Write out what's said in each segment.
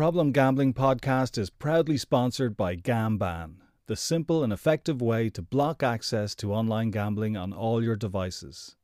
Problem Gambling podcast is proudly sponsored by GamBan, the simple and effective way to block access to online gambling on all your devices.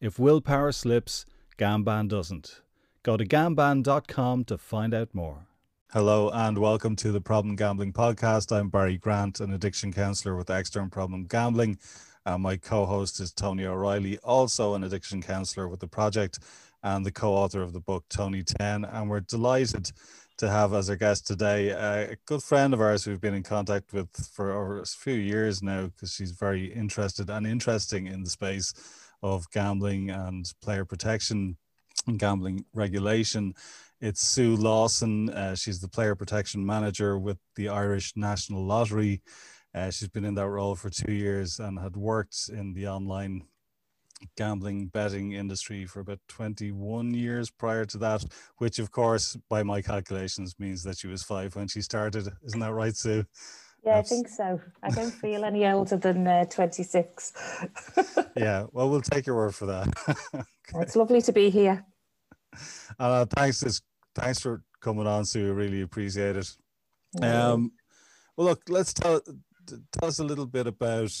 If willpower slips, GamBan doesn't. Go to gamban.com to find out more. Hello and welcome to the Problem Gambling Podcast. I'm Barry Grant, an addiction counselor with Extern Problem Gambling. Uh, my co host is Tony O'Reilly, also an addiction counselor with the project and the co author of the book, Tony 10. And we're delighted to have as our guest today a good friend of ours we've been in contact with for over a few years now because she's very interested and interesting in the space of gambling and player protection and gambling regulation. It's Sue Lawson. Uh, she's the player protection manager with the Irish National Lottery. Uh, she's been in that role for two years and had worked in the online gambling betting industry for about 21 years prior to that, which, of course, by my calculations, means that she was five when she started. Isn't that right, Sue? Yeah, I think so. I don't feel any older than uh, 26. yeah, well, we'll take your word for that. okay. It's lovely to be here. Uh, thanks, thanks for coming on, Sue. I really appreciate it. Um, well, look, let's tell tell us a little bit about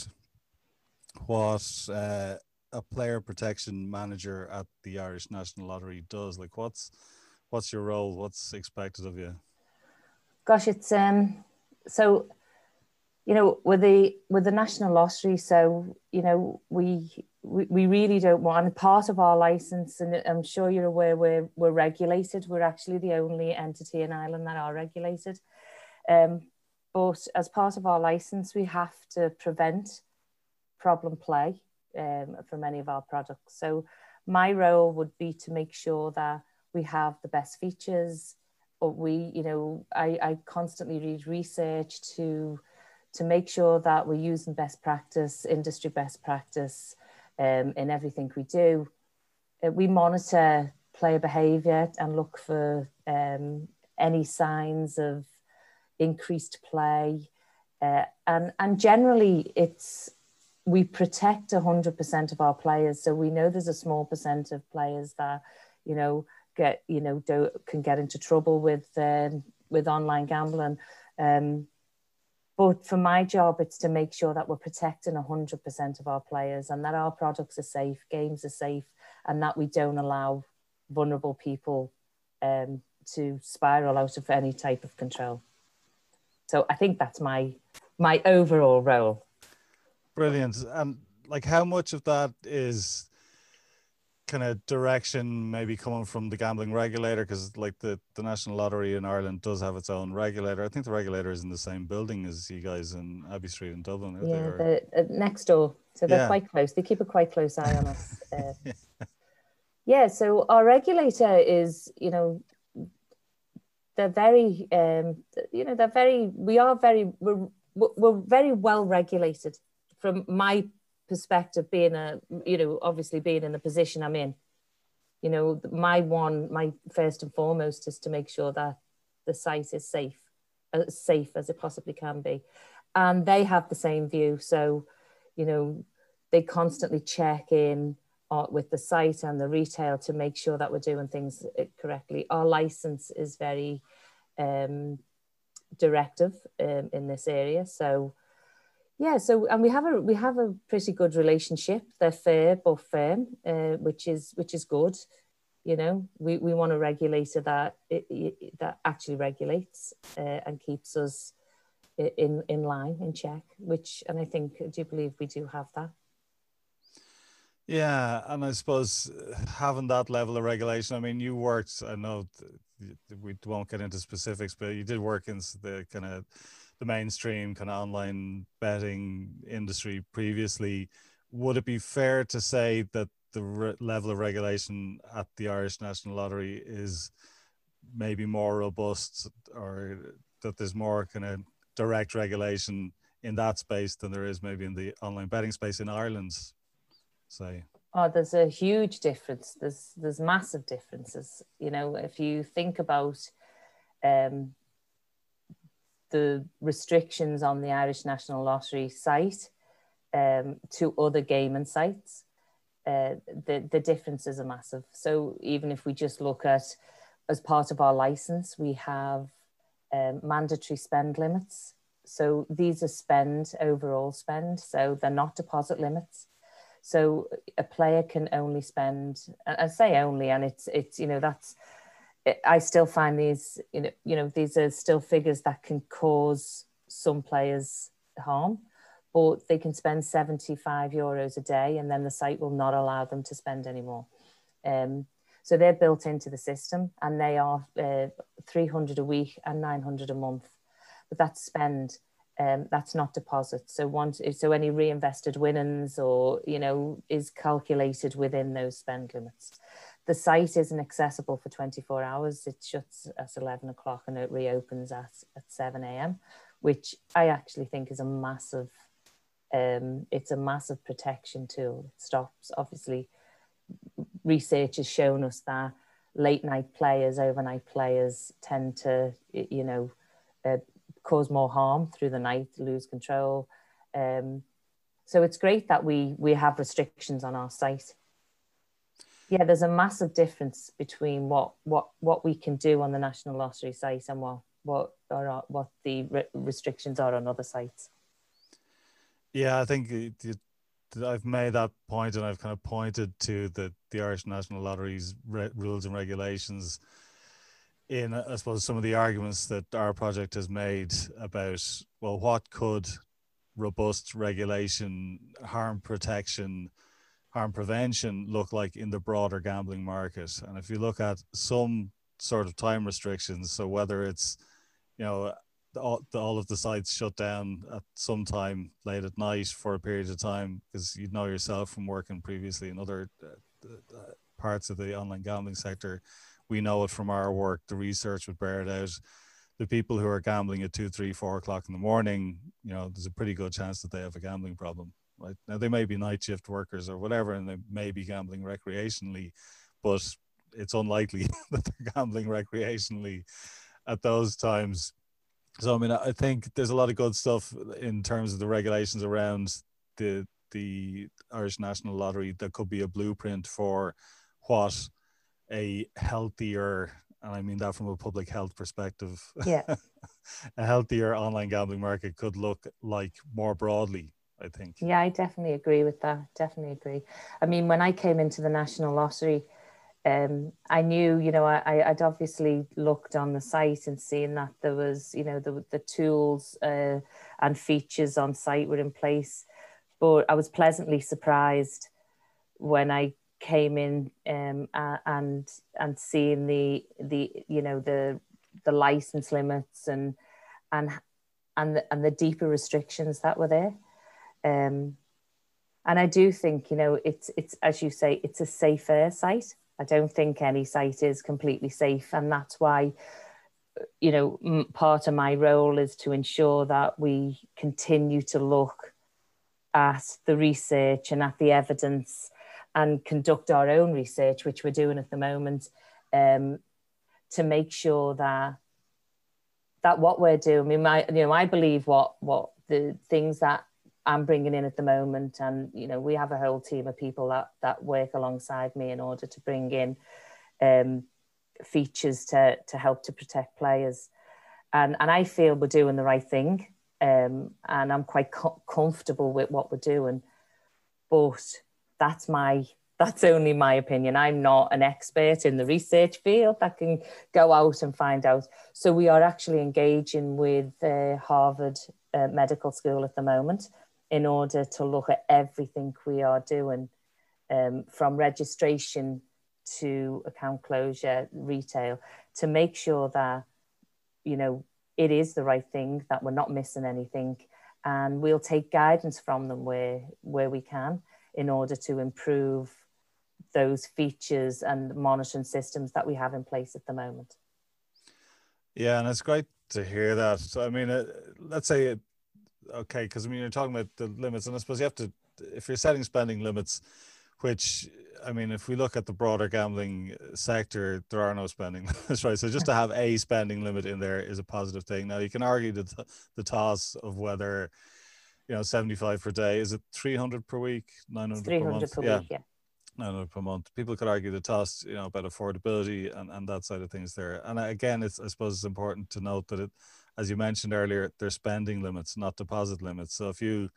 what uh, a player protection manager at the Irish National Lottery does. Like, what's what's your role? What's expected of you? Gosh, it's um so you know with the with the national lottery so you know we we, we really don't want part of our license and i'm sure you're aware we're, we're regulated we're actually the only entity in ireland that are regulated um, but as part of our license we have to prevent problem play um, for many of our products so my role would be to make sure that we have the best features or we you know i, I constantly read research to to make sure that we're using best practice, industry best practice um, in everything we do. Uh, we monitor player behaviour and look for um, any signs of increased play. Uh, and, and generally, it's we protect 100% of our players. So we know there's a small percent of players that, you know, get, you know, do, can get into trouble with, um, with online gambling. Um, but for my job, it's to make sure that we're protecting 100% of our players and that our products are safe, games are safe, and that we don't allow vulnerable people um, to spiral out of any type of control. So I think that's my my overall role. Brilliant. And like, how much of that is kind of direction maybe coming from the gambling regulator because like the, the national lottery in ireland does have its own regulator i think the regulator is in the same building as you guys in abbey street in dublin yeah the, uh, next door so they're yeah. quite close they keep a quite close eye on us uh, yeah. yeah so our regulator is you know they're very um you know they're very we are very we're, we're very well regulated from my perspective being a you know obviously being in the position i'm in you know my one my first and foremost is to make sure that the site is safe as safe as it possibly can be. And they have the same view. So you know they constantly check in uh, with the site and the retail to make sure that we're doing things uh, correctly. Our license is very um, directive um, in this area. So yeah so and we have a we have a pretty good relationship. They're fair but firm uh, which is which is good. You know we, we want a regulator that it, that actually regulates uh, and keeps us in in line in check which and i think I do believe we do have that? Yeah and i suppose having that level of regulation i mean you worked i know we won't get into specifics but you did work in the kind of the mainstream kind of online betting industry previously, would it be fair to say that the re- level of regulation at the Irish National Lottery is maybe more robust or that there's more kind of direct regulation in that space than there is maybe in the online betting space in Ireland, say? Oh, there's a huge difference. There's there's massive differences. You know, if you think about um, the restrictions on the Irish National Lottery site um, to other gaming sites, uh, the, the differences are massive. So even if we just look at, as part of our license, we have um, mandatory spend limits. So these are spend, overall spend, so they're not deposit limits. So a player can only spend, I say only, and it's, it's you know, that's, I still find these, you know, you know, these are still figures that can cause some players harm, but they can spend 75 euros a day and then the site will not allow them to spend anymore. Um, so they're built into the system and they are uh, 300 a week and 900 a month. But that's spend, um, that's not deposit. So once, so any reinvested winnings or, you know, is calculated within those spend limits. The site isn't accessible for 24 hours. It shuts at 11 o'clock and it reopens at, at 7 a.m., which I actually think is a massive, um, it's a massive protection tool. It stops, obviously, research has shown us that late night players, overnight players tend to, you know, uh, cause more harm through the night, lose control. Um, so it's great that we we have restrictions on our site. Yeah, there's a massive difference between what what what we can do on the National Lottery site and what what or what the re- restrictions are on other sites. Yeah, I think uh, the, I've made that point and I've kind of pointed to the, the Irish National Lottery's re- rules and regulations in, uh, I suppose, some of the arguments that our project has made about, well, what could robust regulation, harm protection, harm prevention look like in the broader gambling market? And if you look at some sort of time restrictions, so whether it's, you know, all, all of the sites shut down at some time late at night for a period of time because you know yourself from working previously in other uh, parts of the online gambling sector. We know it from our work. The research would bear it out. The people who are gambling at two, three, four o'clock in the morning, you know, there's a pretty good chance that they have a gambling problem. Right now, they may be night shift workers or whatever, and they may be gambling recreationally, but it's unlikely that they're gambling recreationally at those times so I mean, I think there's a lot of good stuff in terms of the regulations around the the Irish National Lottery that could be a blueprint for what a healthier, and I mean that from a public health perspective, yeah, a healthier online gambling market could look like more broadly. I think. Yeah, I definitely agree with that. Definitely agree. I mean, when I came into the National Lottery, um, I knew, you know, I, I'd obviously looked on the site and seen that there was, you know, the, the tools uh, and features on site were in place. But I was pleasantly surprised when I came in um, and and seeing the the you know the the license limits and and and the, and the deeper restrictions that were there. Um, and I do think you know it's it's as you say it's a safer site I don't think any site is completely safe, and that's why, you know, part of my role is to ensure that we continue to look at the research and at the evidence and conduct our own research, which we're doing at the moment, um, to make sure that that what we're doing. I mean, my, you know, I believe what what the things that I'm bringing in at the moment, and you know, we have a whole team of people that that work alongside me in order to bring in um, features to to help to protect players, and and I feel we're doing the right thing, um, and I'm quite co- comfortable with what we're doing, but that's my that's only my opinion. I'm not an expert in the research field that can go out and find out. So we are actually engaging with uh, Harvard uh, Medical School at the moment in order to look at everything we are doing um, from registration to account closure, retail, to make sure that, you know, it is the right thing, that we're not missing anything. And we'll take guidance from them where, where we can in order to improve those features and monitoring systems that we have in place at the moment. Yeah, and it's great to hear that. So, I mean, uh, let's say okay, because I mean, you're talking about the limits, and I suppose you have to, if you're setting spending limits, which I mean, if we look at the broader gambling uh, sector, there are no spending limits, right? So just to have a spending limit in there is a positive thing. Now you can argue the the toss of whether, you know, seventy five per day is it three hundred per week, nine hundred per month, per yeah. Week, yeah. No, per month. People could argue the toss, you know, about affordability and, and that side of things there. And again, it's I suppose it's important to note that it, as you mentioned earlier, they're spending limits, not deposit limits. So if you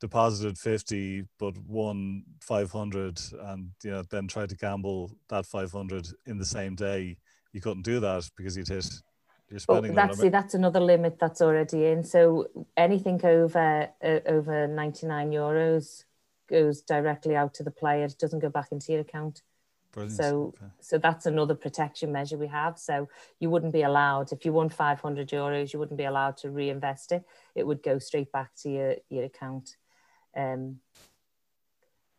deposited 50 but won 500 and you know then tried to gamble that 500 in the same day you couldn't do that because you'd hit you're spending well, that's that's another limit that's already in so anything over uh, over 99 euros goes directly out to the player it doesn't go back into your account Brilliant. So, okay. so that's another protection measure we have. So you wouldn't be allowed if you won 500 euros, you wouldn't be allowed to reinvest it. It would go straight back to your your account. Um,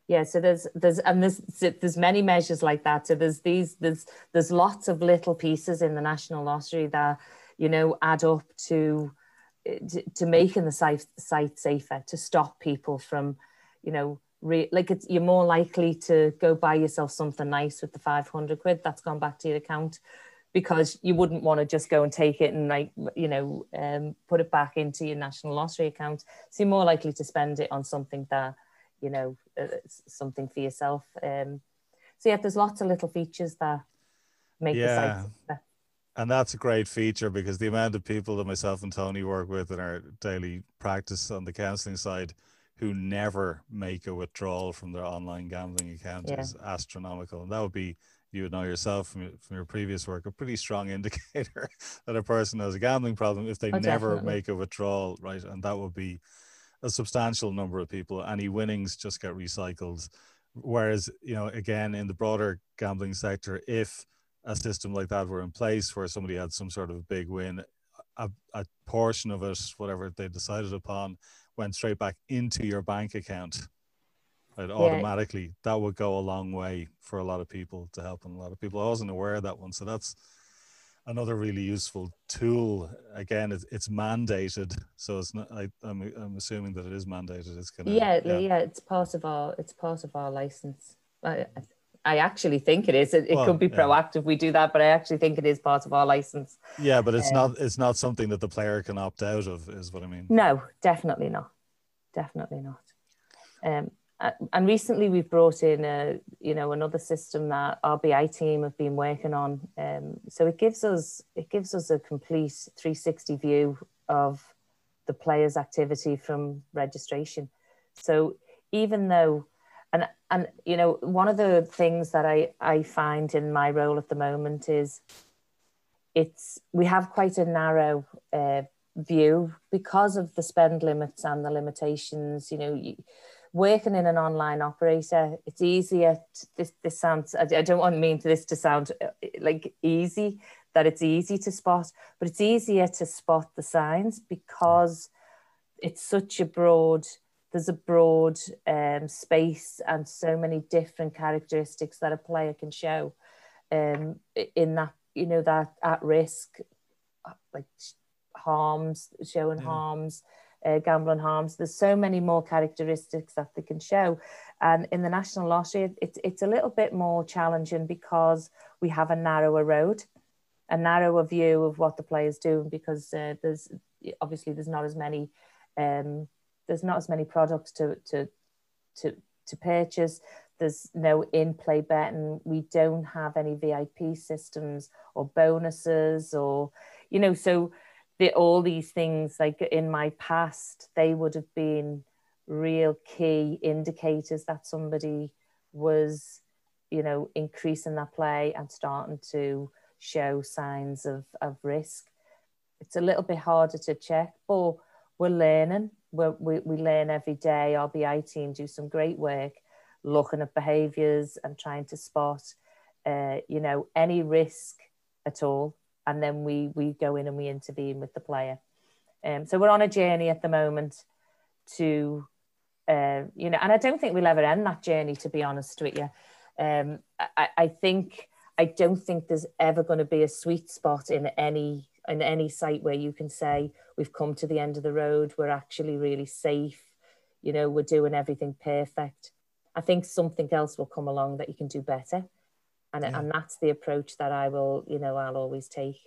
yeah, so there's there's and there's there's many measures like that. So there's these there's there's lots of little pieces in the national lottery that you know add up to to, to making the site site safer to stop people from you know re- like it's you're more likely to go buy yourself something nice with the 500 quid that's gone back to your account because you wouldn't want to just go and take it and like you know um, put it back into your national lottery account. So you're more likely to spend it on something that you know uh, something for yourself um, so yeah there's lots of little features that make yeah. the site and that's a great feature because the amount of people that myself and Tony work with in our daily practice on the counseling side who never make a withdrawal from their online gambling account yeah. is astronomical and that would be you would know yourself from, from your previous work, a pretty strong indicator that a person has a gambling problem if they oh, never definitely. make a withdrawal, right? And that would be a substantial number of people. Any winnings just get recycled. Whereas, you know, again, in the broader gambling sector, if a system like that were in place where somebody had some sort of big win, a, a portion of it, whatever they decided upon, went straight back into your bank account right, yeah. automatically, that would go a long way for a lot of people to help and a lot of people. I wasn't aware of that one. So that's another really useful tool. Again, it's, it's mandated. So it's not, I, am I'm, I'm assuming that it is mandated. It's gonna, yeah, yeah, yeah, it's part of our, it's part of our license. I, I actually think it is. It, it well, could be proactive. We do that, but I actually think it is part of our license. Yeah, but it's um, not. It's not something that the player can opt out of. Is what I mean. No, definitely not. Definitely not. Um, and recently we've brought in a you know another system that our BI team have been working on. Um, so it gives us it gives us a complete 360 view of the player's activity from registration. So even though and and you know one of the things that I I find in my role at the moment is it's we have quite a narrow uh, view because of the spend limits and the limitations. You know. You, working in an online operator, it's easier. To, this this sounds. I, I don't want to mean this to sound uh, like easy that it's easy to spot, but it's easier to spot the signs because it's such a broad. There's a broad um, space and so many different characteristics that a player can show um, in that you know that at risk, uh, like harms, showing yeah. harms uh, gambling harms. There's so many more characteristics that they can show. And in the National Lottery, it's, it's a little bit more challenging because we have a narrower road, a narrower view of what the player's doing because uh, there's obviously there's not as many um, there's not as many products to to to to purchase. There's no in-play betting. We don't have any VIP systems or bonuses or you know so the, all these things like in my past they would have been real key indicators that somebody was you know increasing that play and starting to show signs of, of risk it's a little bit harder to check but we're learning we, we learn every day our bi team do some great work looking at behaviors and trying to spot uh, you know any risk at all and then we we go in and we intervene with the player. Um, so we're on a journey at the moment to, uh, you know, and I don't think we'll ever end that journey. To be honest with you, um, I, I think I don't think there's ever going to be a sweet spot in any in any site where you can say we've come to the end of the road. We're actually really safe. You know, we're doing everything perfect. I think something else will come along that you can do better and yeah. and that's the approach that I will you know I'll always take.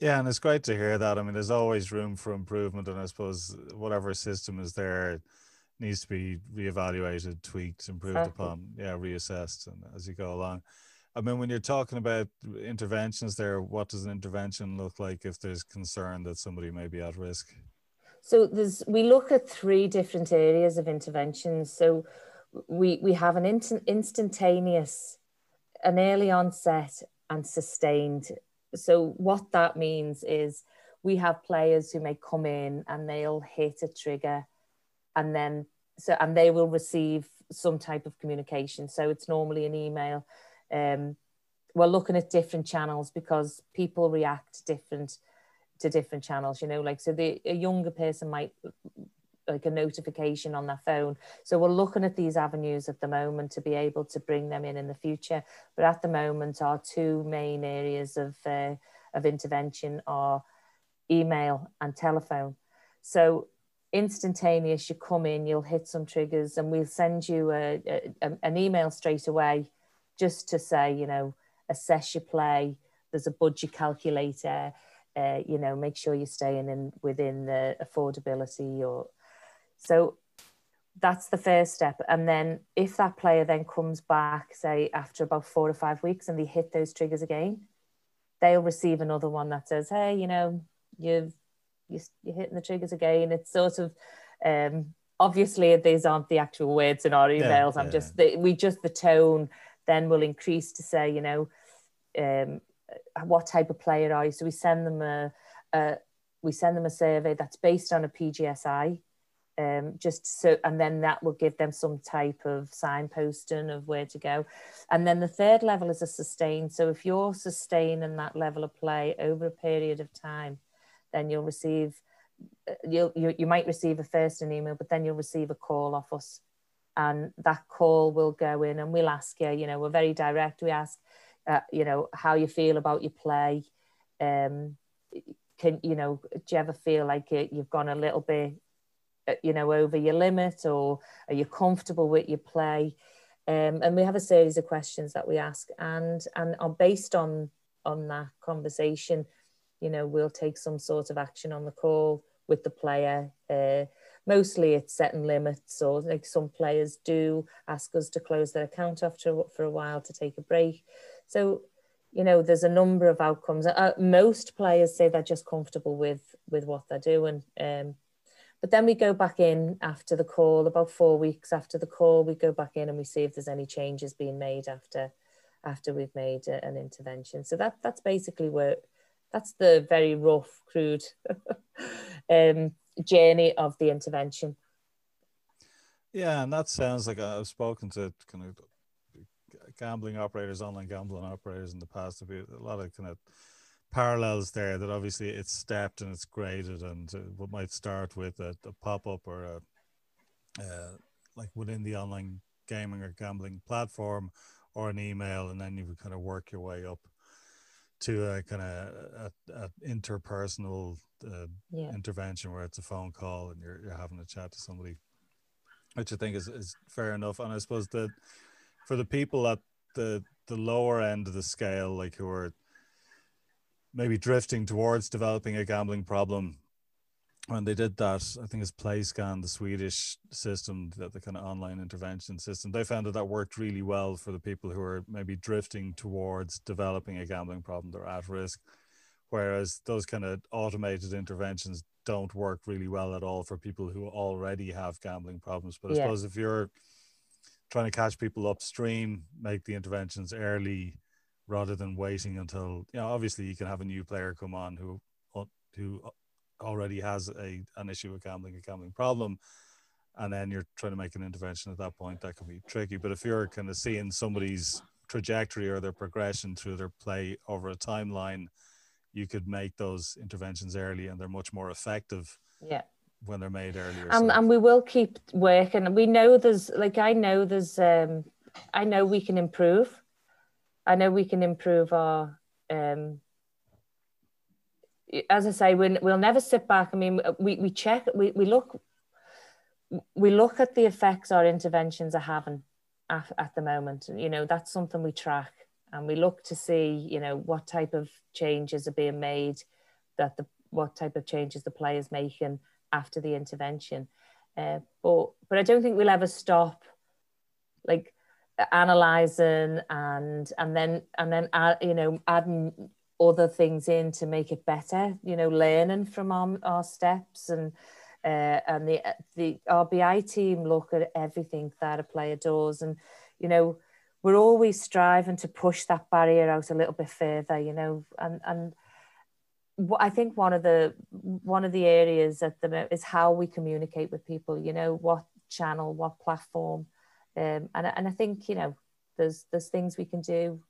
Yeah, and it's great to hear that. I mean, there's always room for improvement, and I suppose whatever system is there, needs to be reevaluated, tweaked, improved exactly. upon, yeah, reassessed, and as you go along. I mean, when you're talking about interventions there, what does an intervention look like if there's concern that somebody may be at risk? So there's we look at three different areas of interventions. So we we have an instant, instantaneous, an early onset, and sustained. So what that means is we have players who may come in and they'll hit a trigger, and then so and they will receive some type of communication. So it's normally an email um, we're looking at different channels because people react different to different channels you know like so the a younger person might like a notification on their phone. So we're looking at these avenues at the moment to be able to bring them in in the future. But at the moment our two main areas of uh, of intervention are email and telephone. So instantaneous you come in you'll hit some triggers and we'll send you a, a, an email straight away just to say, you know, assess your play. There's a budget calculator. Uh, you know, make sure you're staying in within the affordability. Or so that's the first step. And then if that player then comes back, say after about four or five weeks, and they hit those triggers again, they'll receive another one that says, "Hey, you know, you've you're hitting the triggers again." It's sort of um, obviously these aren't the actual words in our emails. Yeah, I'm just the, we just the tone then we'll increase to say, you know, um, what type of player are you? So we send them a, a we send them a survey that's based on a PGSI, um, just so, and then that will give them some type of signposting of where to go. And then the third level is a sustain. So if you're sustaining that level of play over a period of time, then you'll receive, uh, you'll, you, you might receive a first an email, but then you'll receive a call off us and that call will go in and we'll ask you you know we're very direct. We ask uh, you know how you feel about your play. Um can you know do you ever feel like it, you've gone a little bit uh, you know over your limit or are you comfortable with your play? Um, and we have a series of questions that we ask and and are based on on that conversation you know we'll take some sort of action on the call with the player uh, mostly it's setting limits or like some players do ask us to close their account after for a while to take a break. So you know there's a number of outcomes. Uh, most players say they're just comfortable with with what they're doing um, but then we go back in after the call about four weeks after the call we go back in and we see if there's any changes being made after after we've made a, an intervention. So that that's basically where that's the very rough crude um, journey of the intervention. Yeah, and that sounds like I've spoken to kind of gambling operators, online gambling operators in the past. A lot of kind of parallels there that obviously it's stepped and it's graded and uh, what might start with a, a pop-up or a uh, like within the online gaming or gambling platform or an email and then you kind of work your way up to a kind of a, a interpersonal uh, yeah. intervention where it's a phone call and you're, you're having a chat to somebody, which I think is, is fair enough. And I suppose that for the people at the the lower end of the scale, like who are maybe drifting towards developing a gambling problem, when they did that, I think it's PlayScan, the Swedish system, that the kind of online intervention system, they found that that worked really well for the people who are maybe drifting towards developing a gambling problem. They're at risk. Whereas those kind of automated interventions don't work really well at all for people who already have gambling problems. But I yeah. suppose if you're trying to catch people upstream, make the interventions early rather than waiting until, you know, obviously you can have a new player come on who, who already has a an issue with gambling, a gambling problem, and then you're trying to make an intervention at that point, that can be tricky. But if you're kind of seeing somebody's trajectory or their progression through their play over a timeline, you could make those interventions early, and they're much more effective. Yeah. When they're made earlier, um, so. and we will keep working. We know there's like I know there's um, I know we can improve. I know we can improve our um, as I say, we, we'll never sit back. I mean, we, we check, we, we look, we look at the effects our interventions are having at, at the moment. You know, that's something we track and we look to see, you know, what type of changes are being made, that the what type of changes the player's making after the intervention. Uh, but but I don't think we'll ever stop like analyzing and and then and then add, you know adding other things in to make it better you know learning from our, our steps and uh, and the the our BI team look at everything that a player does and you know we're always striving to push that barrier out a little bit further you know and and I think one of the one of the areas at the moment is how we communicate with people. You know, what channel, what platform, um, and and I think you know there's there's things we can do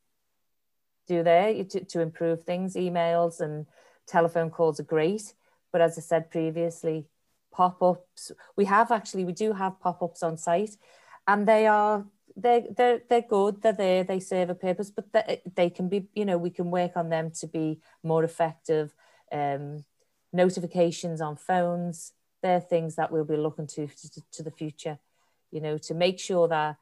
do there to, to improve things. Emails and telephone calls are great, but as I said previously, pop ups we have actually we do have pop ups on site, and they are they're they're they're good. They're there. They serve a purpose, but they, they can be. You know, we can work on them to be more effective. Um, notifications on phones. They're things that we'll be looking to, to to the future. You know, to make sure that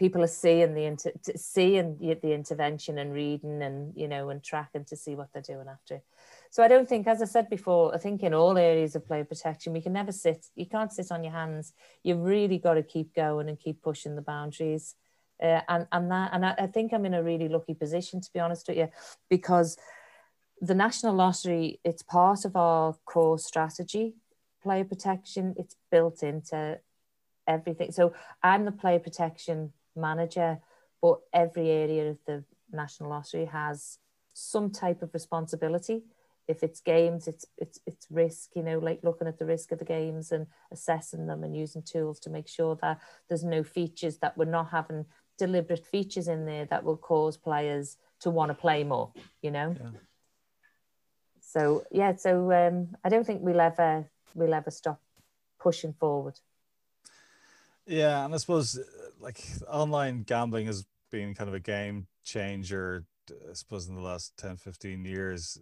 people are seeing the inter- seeing the intervention and reading and you know and tracking to see what they're doing after. So I don't think, as I said before, I think in all areas of player protection, we can never sit, you can't sit on your hands. You've really got to keep going and keep pushing the boundaries. Uh, and, and that, and I, I think I'm in a really lucky position, to be honest with you, because the National Lottery, it's part of our core strategy, player protection. It's built into everything. So I'm the player protection manager, but every area of the National Lottery has some type of responsibility. If it's games it's it's it's risk you know like looking at the risk of the games and assessing them and using tools to make sure that there's no features that we're not having deliberate features in there that will cause players to want to play more you know? Yeah. so yeah so um i don't think we'll ever we'll ever stop pushing forward. Yeah and i suppose like online gambling has been kind of a game changer I suppose in the last 10, 15 years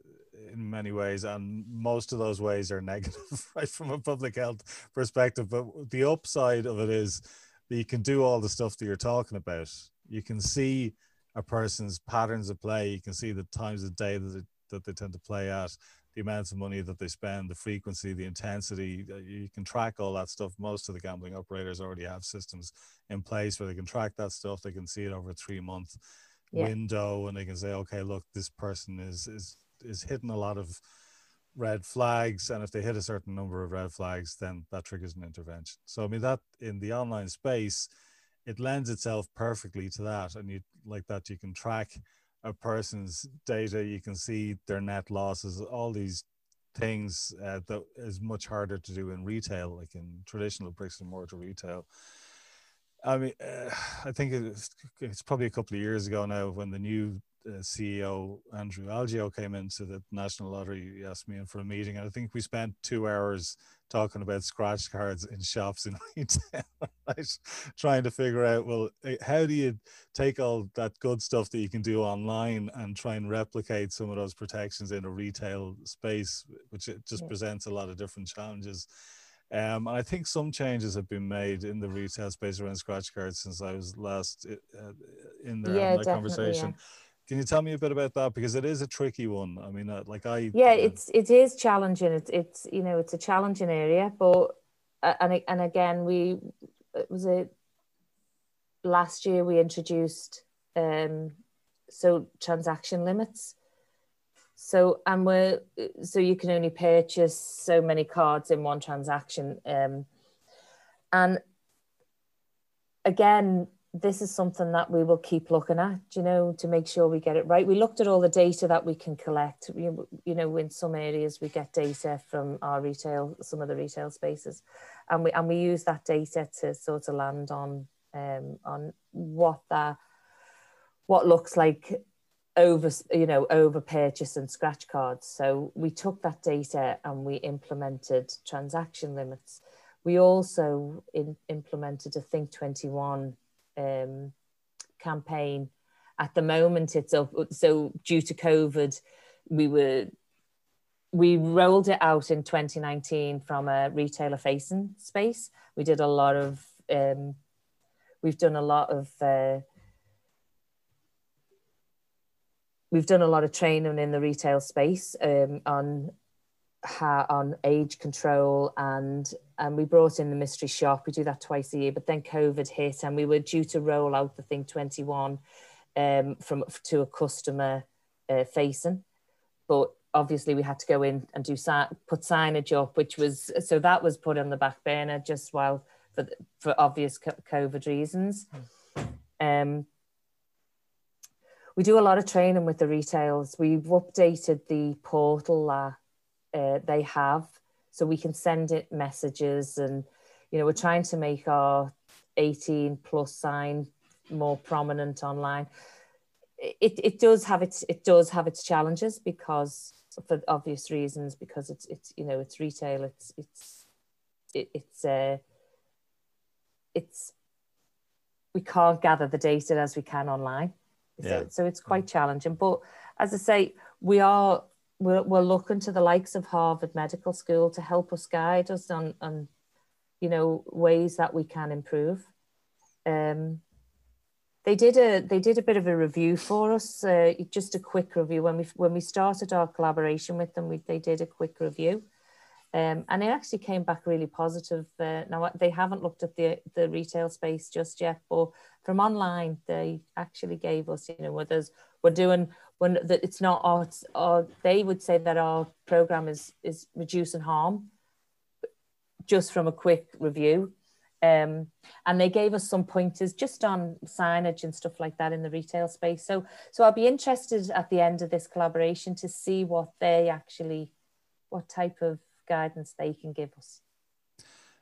in many ways, and most of those ways are negative, right, from a public health perspective. But the upside of it is that you can do all the stuff that you're talking about. You can see a person's patterns of play. You can see the times of day that they, that they tend to play at, the amounts of money that they spend, the frequency, the intensity. Uh, you can track all that stuff. Most of the gambling operators already have systems in place where they can track that stuff. They can see it over a three month yeah. window and they can say okay look this person is is is hitting a lot of red flags and if they hit a certain number of red flags then that triggers an intervention so i mean that in the online space it lends itself perfectly to that and you like that you can track a person's data you can see their net losses all these things uh, that is much harder to do in retail like in traditional bricks and mortar retail I mean, uh, I think it's, it's, probably a couple of years ago now when the new uh, CEO Andrew Algeo came into the National Lottery. He asked me in for a meeting, and I think we spent two hours talking about scratch cards in shops in retail, right? Trying to figure out, well, eh, how do you take all that good stuff that you can do online and try and replicate some of those protections in a retail space, which just presents a lot of different challenges. Um, and I think some changes have been made in the retail space around scratch cards since I was last uh, in there yeah, that conversation. Yeah. Can you tell me a bit about that because it is a tricky one? I mean, uh, like I yeah, uh, it's it is challenging. It's it's you know it's a challenging area, but uh, and and again we it was it last year we introduced um so transaction limits so and we're so you can only purchase so many cards in one transaction. Um, and again, this is something that we will keep looking at, you know, to make sure we get it right. We looked at all the data that we can collect. You, you know, in some areas we get data from our retail, some of the retail spaces, and we and we use that data to sort of land on um, on what that what looks like over you know over purchase and scratch cards. So we took that data and we implemented transaction limits. We also in, implemented a think 21 um, campaign. At the moment it's up so due to covid we were we rolled it out in 2019 from a retailer facing space. We did a lot of um, we've done a lot of uh, we've done a lot of training in the retail space um, on ha- on age control and and we brought in the mystery shop. We do that twice a year, but then COVID hit and we were due to roll out the think 21 um, from to a customer uh, facing, but obviously we had to go in and do put signage up, which was so that was put on the back burner just while for for obvious COVID reasons. Um, we do a lot of training with the retails. We've updated the portal that uh, they have, so we can send it messages, and you know we're trying to make our 18 plus sign more prominent online. It, it does have its it does have its challenges because for obvious reasons because it's it's you know it's retail it's it's it, it's uh it's we can't gather the data as we can online yeah. so, so it's quite challenging but as i say we are we're, we're looking to the likes of harvard medical school to help us guide us on on you know ways that we can improve um they did a they did a bit of a review for us, uh, just a quick review when we when we started our collaboration with them. We, they did a quick review, um, and it actually came back really positive. Uh, now they haven't looked at the the retail space just yet, but from online they actually gave us, you know, where there's we're doing when that it's not our, our they would say that our program is is reducing harm just from a quick review um, and they gave us some pointers just on signage and stuff like that in the retail space. So, so I'll be interested at the end of this collaboration to see what they actually, what type of guidance they can give us.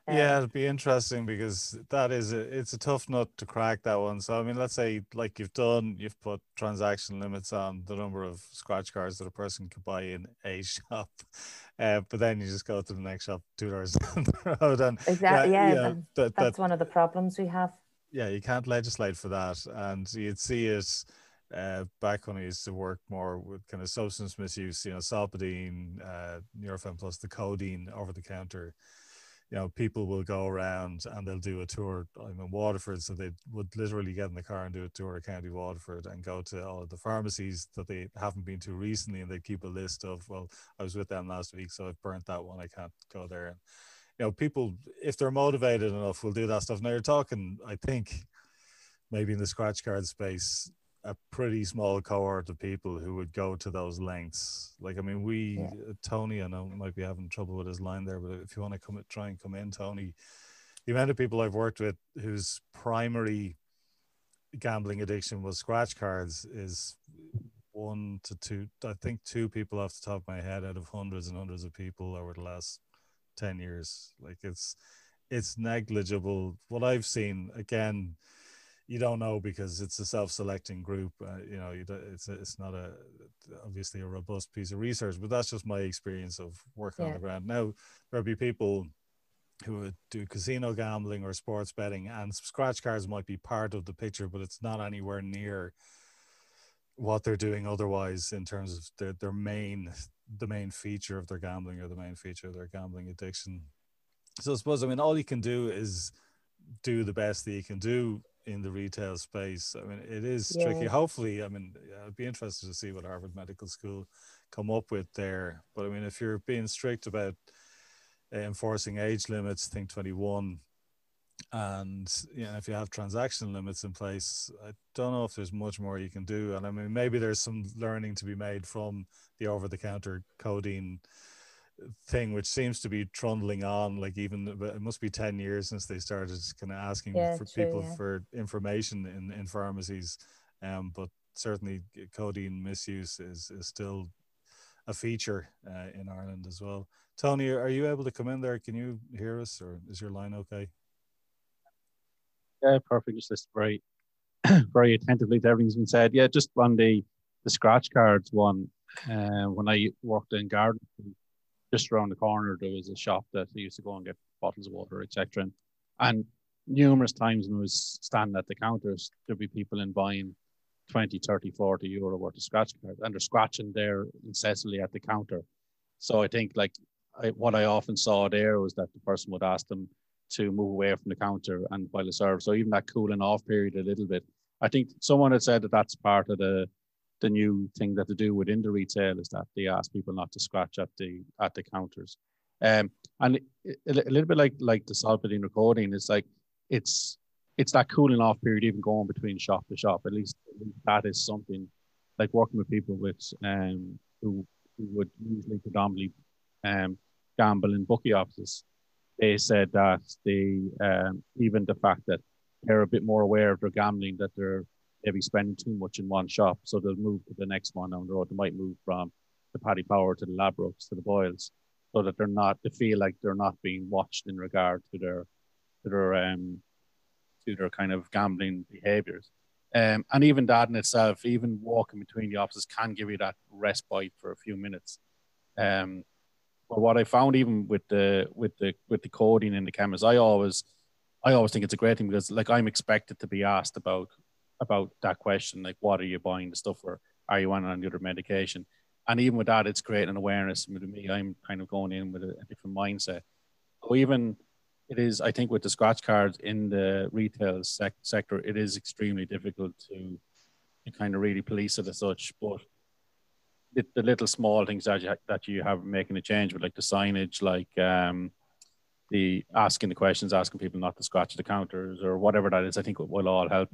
Um, yeah, it'd be interesting because that is a, it's a tough nut to crack that one. So I mean, let's say like you've done, you've put transaction limits on the number of scratch cards that a person could buy in a shop, uh, but then you just go to the next shop two doors down the road, and exactly, yeah, yeah that, that's that, one of the problems we have. Yeah, you can't legislate for that, and you'd see it uh, back when I used to work more with kind of substance misuse, you know, Solpadeine, uh, Nurofen plus the codeine over the counter you know, people will go around and they'll do a tour. I'm in Waterford, so they would literally get in the car and do a tour of County Waterford and go to all of the pharmacies that they haven't been to recently, and they keep a list of, well, I was with them last week, so I've burnt that one. I can't go there. And you know, people, if they're motivated enough, will do that stuff. Now you're talking, I think, maybe in the scratch card space, a pretty small cohort of people who would go to those lengths. Like, I mean, we, yeah. Uh, Tony, I know might be having trouble with his line there, but if you want to come try and come in, Tony, the amount of people I've worked with whose primary gambling addiction was scratch cards is one to two. I think two people off the top of my head out of hundreds and hundreds of people over the last ten years. Like it's it's negligible. What I've seen again you don't know because it's a self-selecting group. Uh, you know, it's a, it's not a obviously a robust piece of research, but that's just my experience of working yeah. on the ground. Now there'll be people who would do casino gambling or sports betting, and scratch cards might be part of the picture, but it's not anywhere near what they're doing otherwise in terms of their, their main the main feature of their gambling or the main feature of their gambling addiction. So I suppose I mean all you can do is do the best that you can do in the retail space. I mean, it is yeah. tricky. Hopefully, I mean, I'd be interested to see what Harvard Medical School come up with there. But I mean, if you're being strict about uh, enforcing age limits, think 21, and you know, if you have transaction limits in place, I don't know if there's much more you can do. And I mean, maybe there's some learning to be made from the over-the-counter codeine thing which seems to be trundling on like even it must be 10 years since they started kind of asking yeah, for true, people yeah. for information in, in pharmacies um, but certainly codeine misuse is, is still a feature uh, in Ireland as well. Tony are you able to come in there? Can you hear us or is your line okay? Yeah perfect. Just very very attentively to everything's been said. Yeah just on the the scratch cards one uh, when I worked in garden just around the corner there was a shop that I used to go and get bottles of water, etc. And, and numerous times when I was standing at the counters, there'd be people in buying 20, 30, 40 euro worth of scratch cards and they're scratching there incessantly at the counter. So I think like I, what I often saw there was that the person would ask them to move away from the counter and while they serve. So even that cooling off period a little bit. I think someone had said that that's part of the the new thing that they do within the retail is that they ask people not to scratch at the at the counters. Um, and a, a little bit like like the solpadeine recording is like it's it's that cooling off period even going between shop to shop. At least, at least that is something like working with people with um who, who would usually predominantly um gamble in bookie offices. They said that the um, even the fact that they're a bit more aware of their gambling that they're maybe spending too much in one shop, so they'll move to the next one down the road. They might move from the Paddy Power to the Ladbrokes to the Boyles, so that they're not they feel like they're not being watched in regard to their to their um to their kind of gambling behaviors. Um, and even that in itself, even walking between the offices can give you that respite for a few minutes. Um, but what I found even with the with the with the coding in the cameras, I always I always think it's a great thing because like I'm expected to be asked about about that question, like what are you buying the stuff for? Are you on any other medication? And even with that, it's creating an awareness with me. I'm kind of going in with a, different mindset. So even it is, I think, with the scratch cards in the retail sec- sector, it is extremely difficult to, to kind of really police it as such. But the, the little small things that you, that you have making a change with, like the signage, like um, the asking the questions, asking people not to scratch the counters or whatever that is, I think will all help.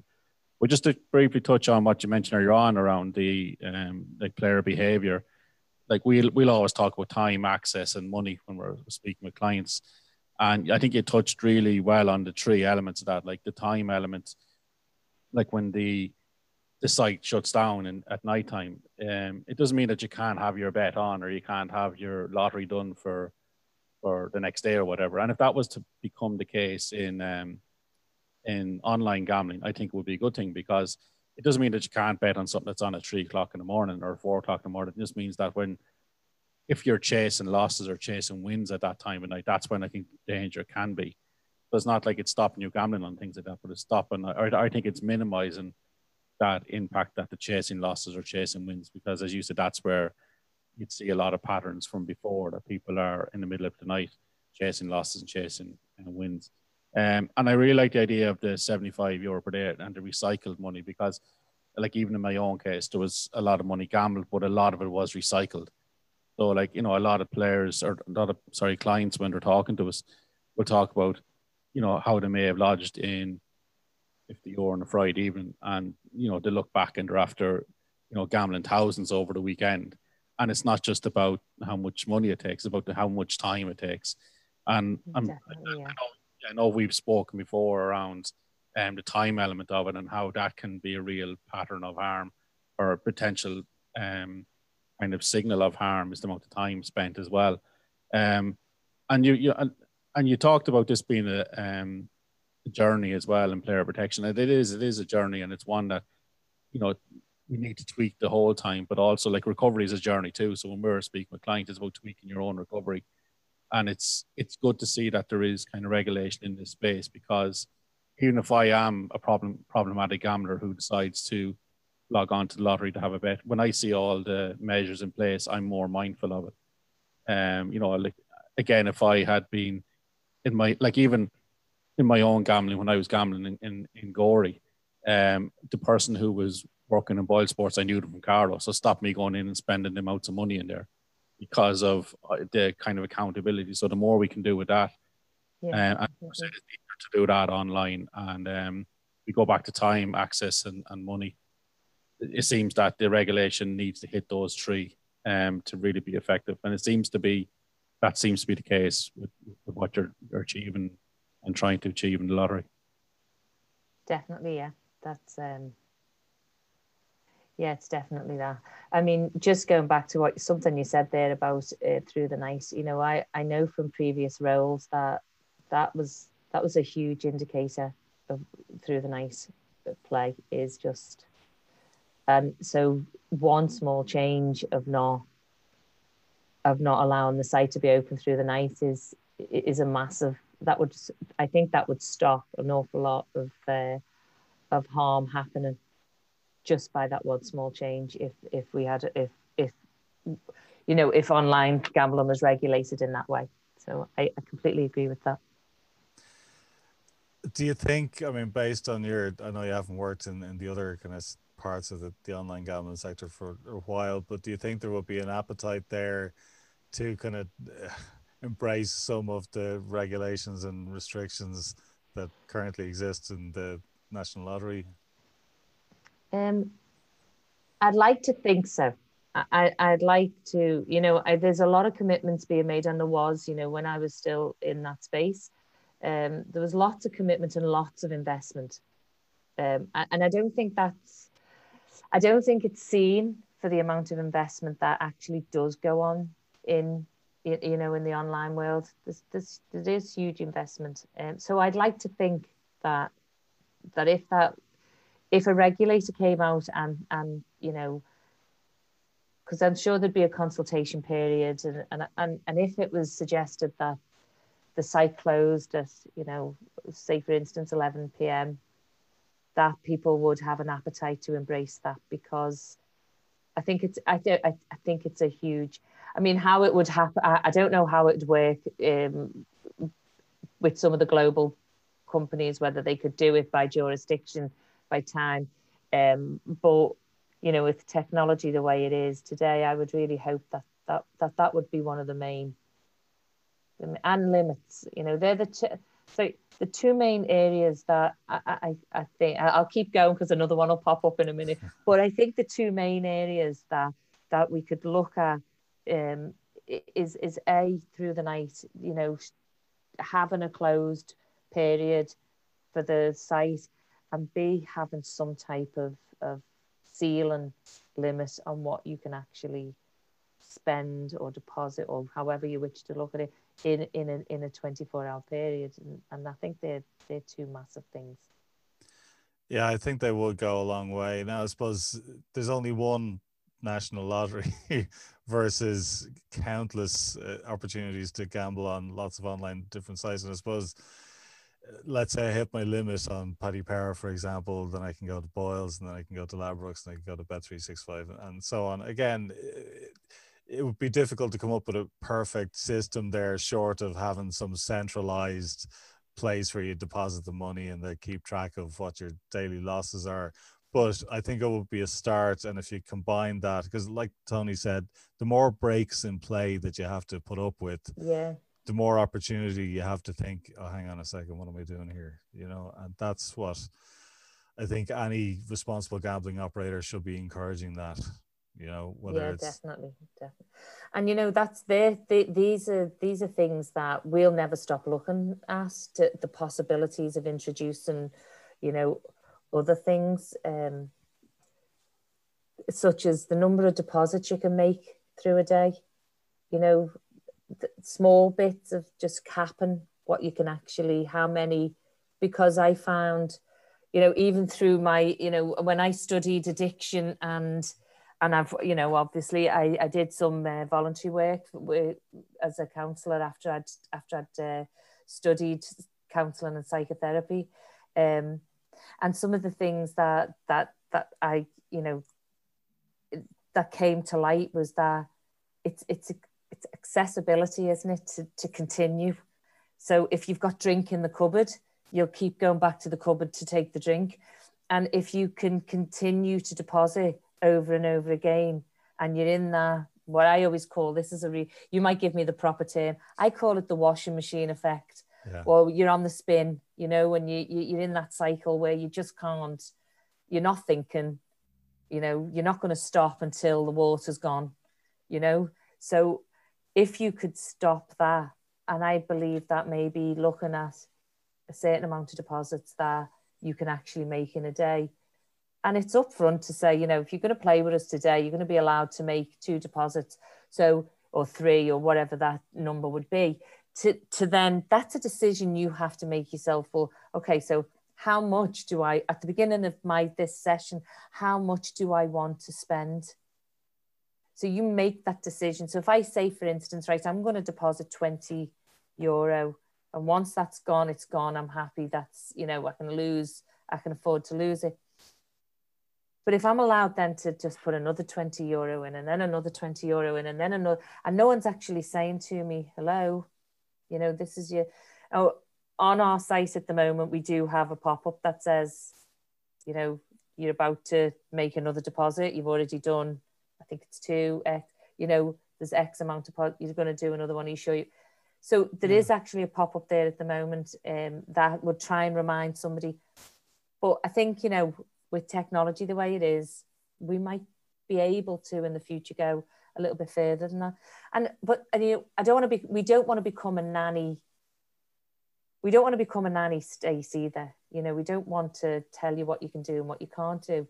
But just to briefly touch on what you mentioned earlier on around the um, like player behavior, like we'll we'll always talk about time, access, and money when we're speaking with clients. And I think you touched really well on the three elements of that, like the time element, like when the the site shuts down and at night time, um, it doesn't mean that you can't have your bet on or you can't have your lottery done for for the next day or whatever. And if that was to become the case in um, in online gambling, I think would be a good thing because it doesn't mean that you can't bet on something that's on at three o'clock in the morning or four o'clock in the morning. It just means that when if you're chasing losses or chasing wins at that time of night, that's when I think danger can be. So it's not like it's stopping you gambling on things like that, but it's stopping. Or I think it's minimizing that impact that the chasing losses or chasing wins, because as you said, that's where you'd see a lot of patterns from before that people are in the middle of the night chasing losses and chasing uh, wins. Um, and I really like the idea of the 75 euro per day and the recycled money because, like, even in my own case, there was a lot of money gambled, but a lot of it was recycled. So, like, you know, a lot of players or a lot of, sorry, clients, when they're talking to us, will talk about, you know, how they may have lodged in 50 euro on a Friday evening and, you know, they look back and they're after, you know, gambling thousands over the weekend. And it's not just about how much money it takes, it's about the, how much time it takes. And I'm, know, I know we've spoken before around um, the time element of it and how that can be a real pattern of harm or potential um, kind of signal of harm is the amount of time spent as well. Um, and you, you and, and you talked about this being a, um, a journey as well in player protection. It is, it is a journey, and it's one that you know we need to tweak the whole time. But also, like recovery is a journey too. So when we're speaking with clients, it's about tweaking your own recovery, and it's it's good to see that there is kind of regulation in this space because even if I am a problem problematic gambler who decides to log on to the lottery to have a bet. When I see all the measures in place, I'm more mindful of it. Um, you know, like again, if I had been in my like even in my own gambling when I was gambling in in, in um, the person who was working in Boyle Sports, I knew them from Carlow, so stopped me going in and spending amounts of money in there because of uh, the kind of accountability. So the more we can do with that, yeah, um, and to do that online, and um, we go back to time, access, and, and money it seems that the regulation needs to hit those three um, to really be effective. And it seems to be that seems to be the case with, with what you're, you're, achieving and trying to achieve in the lottery. Definitely, yeah. That's um, yeah, it's definitely that. I mean, just going back to what something you said there about uh, through the night. You know, I I know from previous roles that that was that was a huge indicator of through the night play is just um, so one small change of not of not allowing the site to be open through the night is is a massive that would I think that would stop an awful lot of uh, of harm happening just by that one small change if if we had if if you know if online gambling was regulated in that way so I, I completely agree with that do you think i mean based on your i know you haven't worked in, in the other kind of parts of the, the online gambling sector for a while, but do you think there will be an appetite there to kind of uh, embrace some of the regulations and restrictions that currently exist in the national lottery? Um, I'd like to think so. I, I'd like to, you know, I, there's a lot of commitments being made, and there was, you know, when I was still in that space, um, there was lots of commitment and lots of investment, um, and I don't think that's, I don't think it's seen for the amount of investment that actually does go on in, you know, in the online world. There's, there's there is huge investment, um, so I'd like to think that that if that if a regulator came out and and you know because I'm sure there'd be a consultation period and, and and and if it was suggested that the site closed at you know say for instance 11 p.m. that people would have an appetite to embrace that because I think it's I, don't I, I think it's a huge I mean how it would happen I, I don't know how it would work um, with some of the global companies whether they could do it by jurisdiction by time. Um, but you know, with technology the way it is today, I would really hope that that that, that would be one of the main and limits. You know, they're the two, so the two main areas that I, I, I think I'll keep going because another one will pop up in a minute. But I think the two main areas that that we could look at um, is is a through the night. You know, having a closed period for the site and B, having some type of, of ceiling limit on what you can actually spend or deposit or however you wish to look at it in in a, in a 24 hour period. And, and i think they're they're two massive things. Yeah i think they would go a long way. Now i suppose there's only one national lottery versus countless uh, opportunities to gamble on lots of online different sites. And i suppose let's say I hit my limit on Paddy Power, for example, then I can go to Boyles and then I can go to Ladbrokes and I can go to Bet365 and so on. Again, it, it would be difficult to come up with a perfect system there, short of having some centralized place where you deposit the money and they keep track of what your daily losses are. But I think it would be a start. And if you combine that, because like Tony said, the more breaks in play that you have to put up with, yeah the more opportunity you have to think, oh, hang on a second, what am I doing here? You know, and that's what I think any responsible gambling operator should be encouraging that. You know, whether yeah, it's definitely, definitely, and you know that's there. The, these are these are things that we'll never stop looking at to, the possibilities of introducing, you know, other things, um, such as the number of deposits you can make through a day. You know, small bits of just capping what you can actually how many because i found you know even through my you know when i studied addiction and and i've you know obviously i, I did some uh, voluntary work with, as a counselor after i'd after i'd uh, studied counseling and psychotherapy. Um, and some of the things that that that i you know that came to light was that it's it's it's accessibility, isn't it, to, to continue. So if you've got drink in the cupboard, you'll keep going back to the cupboard to take the drink. And if you can continue to deposit over and over again, and you're in that, what I always call this is a re, you might give me the proper term. I call it the washing machine effect. Yeah. Or you're on the spin, you know, when you, you you're in that cycle where you just can't, you're not thinking, you know, you're not going to stop until the water's gone, you know. So if you could stop that, and I believe that maybe looking at a certain amount of deposits that you can actually make in a day. And it's upfront to say, you know, if you're going to play with us today, you're going to be allowed to make two deposits. So, or three, or whatever that number would be. To, to then, that's a decision you have to make yourself. Well, okay, so how much do I, at the beginning of my this session, how much do I want to spend? So you make that decision. So if I say, for instance, right, I'm going to deposit 20 euro, and once that's gone, it's gone. I'm happy. That's, you know, I can lose, I can afford to lose it. But if I'm allowed then to just put another 20 euro in and then another 20 euro in and then another, and no one's actually saying to me, hello, you know, this is your, oh, on our site at the moment, we do have a pop up that says, you know, you're about to make another deposit. You've already done, I think it's two. X, you know, there's X amount of you're going to do another one. You show you. So there mm. is actually a pop up there at the moment um, that would try and remind somebody. But I think you know, with technology the way it is, we might be able to in the future go a little bit further than that. And but and you, I don't want to be. We don't want to become a nanny. We don't want to become a nanny state either. You know, we don't want to tell you what you can do and what you can't do.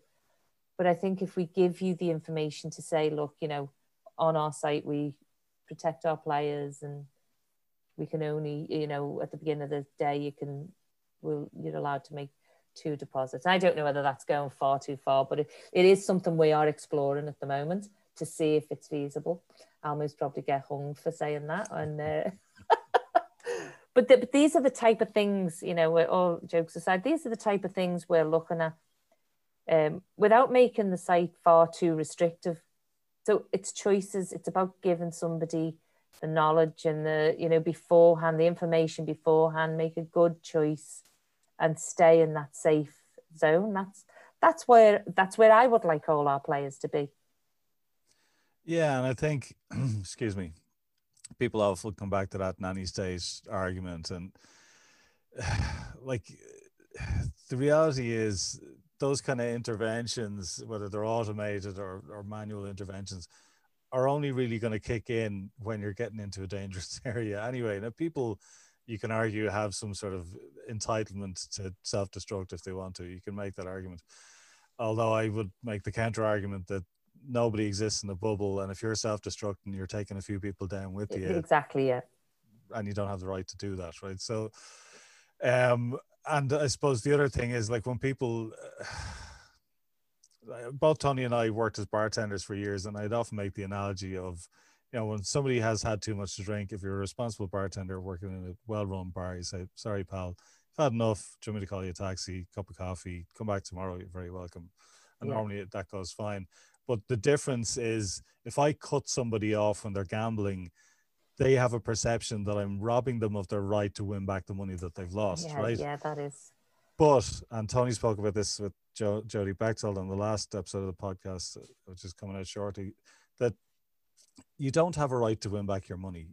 But I think if we give you the information to say, look, you know, on our site we protect our players and we can only, you know, at the beginning of the day you can, will you're allowed to make two deposits. I don't know whether that's going far too far, but it, it is something we are exploring at the moment to see if it's feasible. I'll most probably get hung for saying that. And uh, but, the, but these are the type of things, you know, all jokes aside, these are the type of things we're looking at um, without making the site far too restrictive. So it's choices. It's about giving somebody the knowledge and the, you know, beforehand, the information beforehand, make a good choice and stay in that safe zone. That's that's where that's where I would like all our players to be. Yeah, and I think, excuse me, people often come back to that nanny state argument, and like the reality is those kind of interventions, whether they're automated or, or manual interventions, are only really going to kick in when you're getting into a dangerous area anyway. Now, people, you can argue, have some sort of entitlement to self destruct if they want to. You can make that argument. Although I would make the counter argument that nobody exists in a bubble, and if you're self-destructing, you're taking a few people down with you. Exactly. Yeah. And you don't have the right to do that, right? So, um, and I suppose the other thing is like when people. Uh, both Tony and I worked as bartenders for years, and I'd often make the analogy of, you know, when somebody has had too much to drink, if you're a responsible bartender working in a well-run bar, you say, "Sorry, pal, I've had enough. Do you want me to call you a taxi, cup of coffee? Come back tomorrow. You're very welcome." And yeah. normally that goes fine. But the difference is if I cut somebody off when they're gambling, they have a perception that I'm robbing them of their right to win back the money that they've lost, yeah, right? Yeah, that is. But, and Tony spoke about this with jo- Jody Bechtold on the last episode of the podcast, uh, which is coming out shortly, that you don't have a right to win back your money.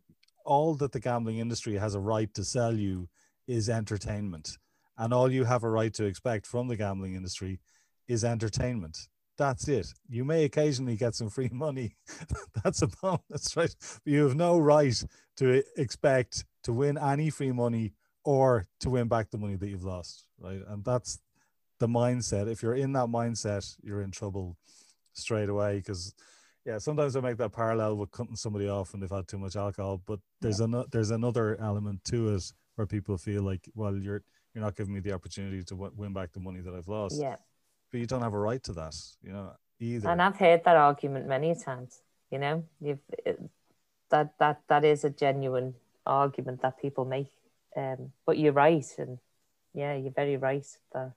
All that the gambling industry has a right to sell you is entertainment. And all you have a right to expect from the gambling industry is entertainment that's it. You may occasionally get some free money. that's a bonus, right? But you have no right to expect to win any free money or to win back the money that you've lost, right? And that's the mindset. If you're in that mindset, you're in trouble straight away because yeah, sometimes I make that parallel with cutting somebody off when they've had too much alcohol, but there's yeah. an there's another element to it where people feel like, well, you're you're not giving me the opportunity to w- win back the money that I've lost. Yeah but you don't have a right to that, you know, either. And I've heard that argument many times. You know, you've that that that is a genuine argument that people make. Um, but you're right, and yeah, you're very right. That.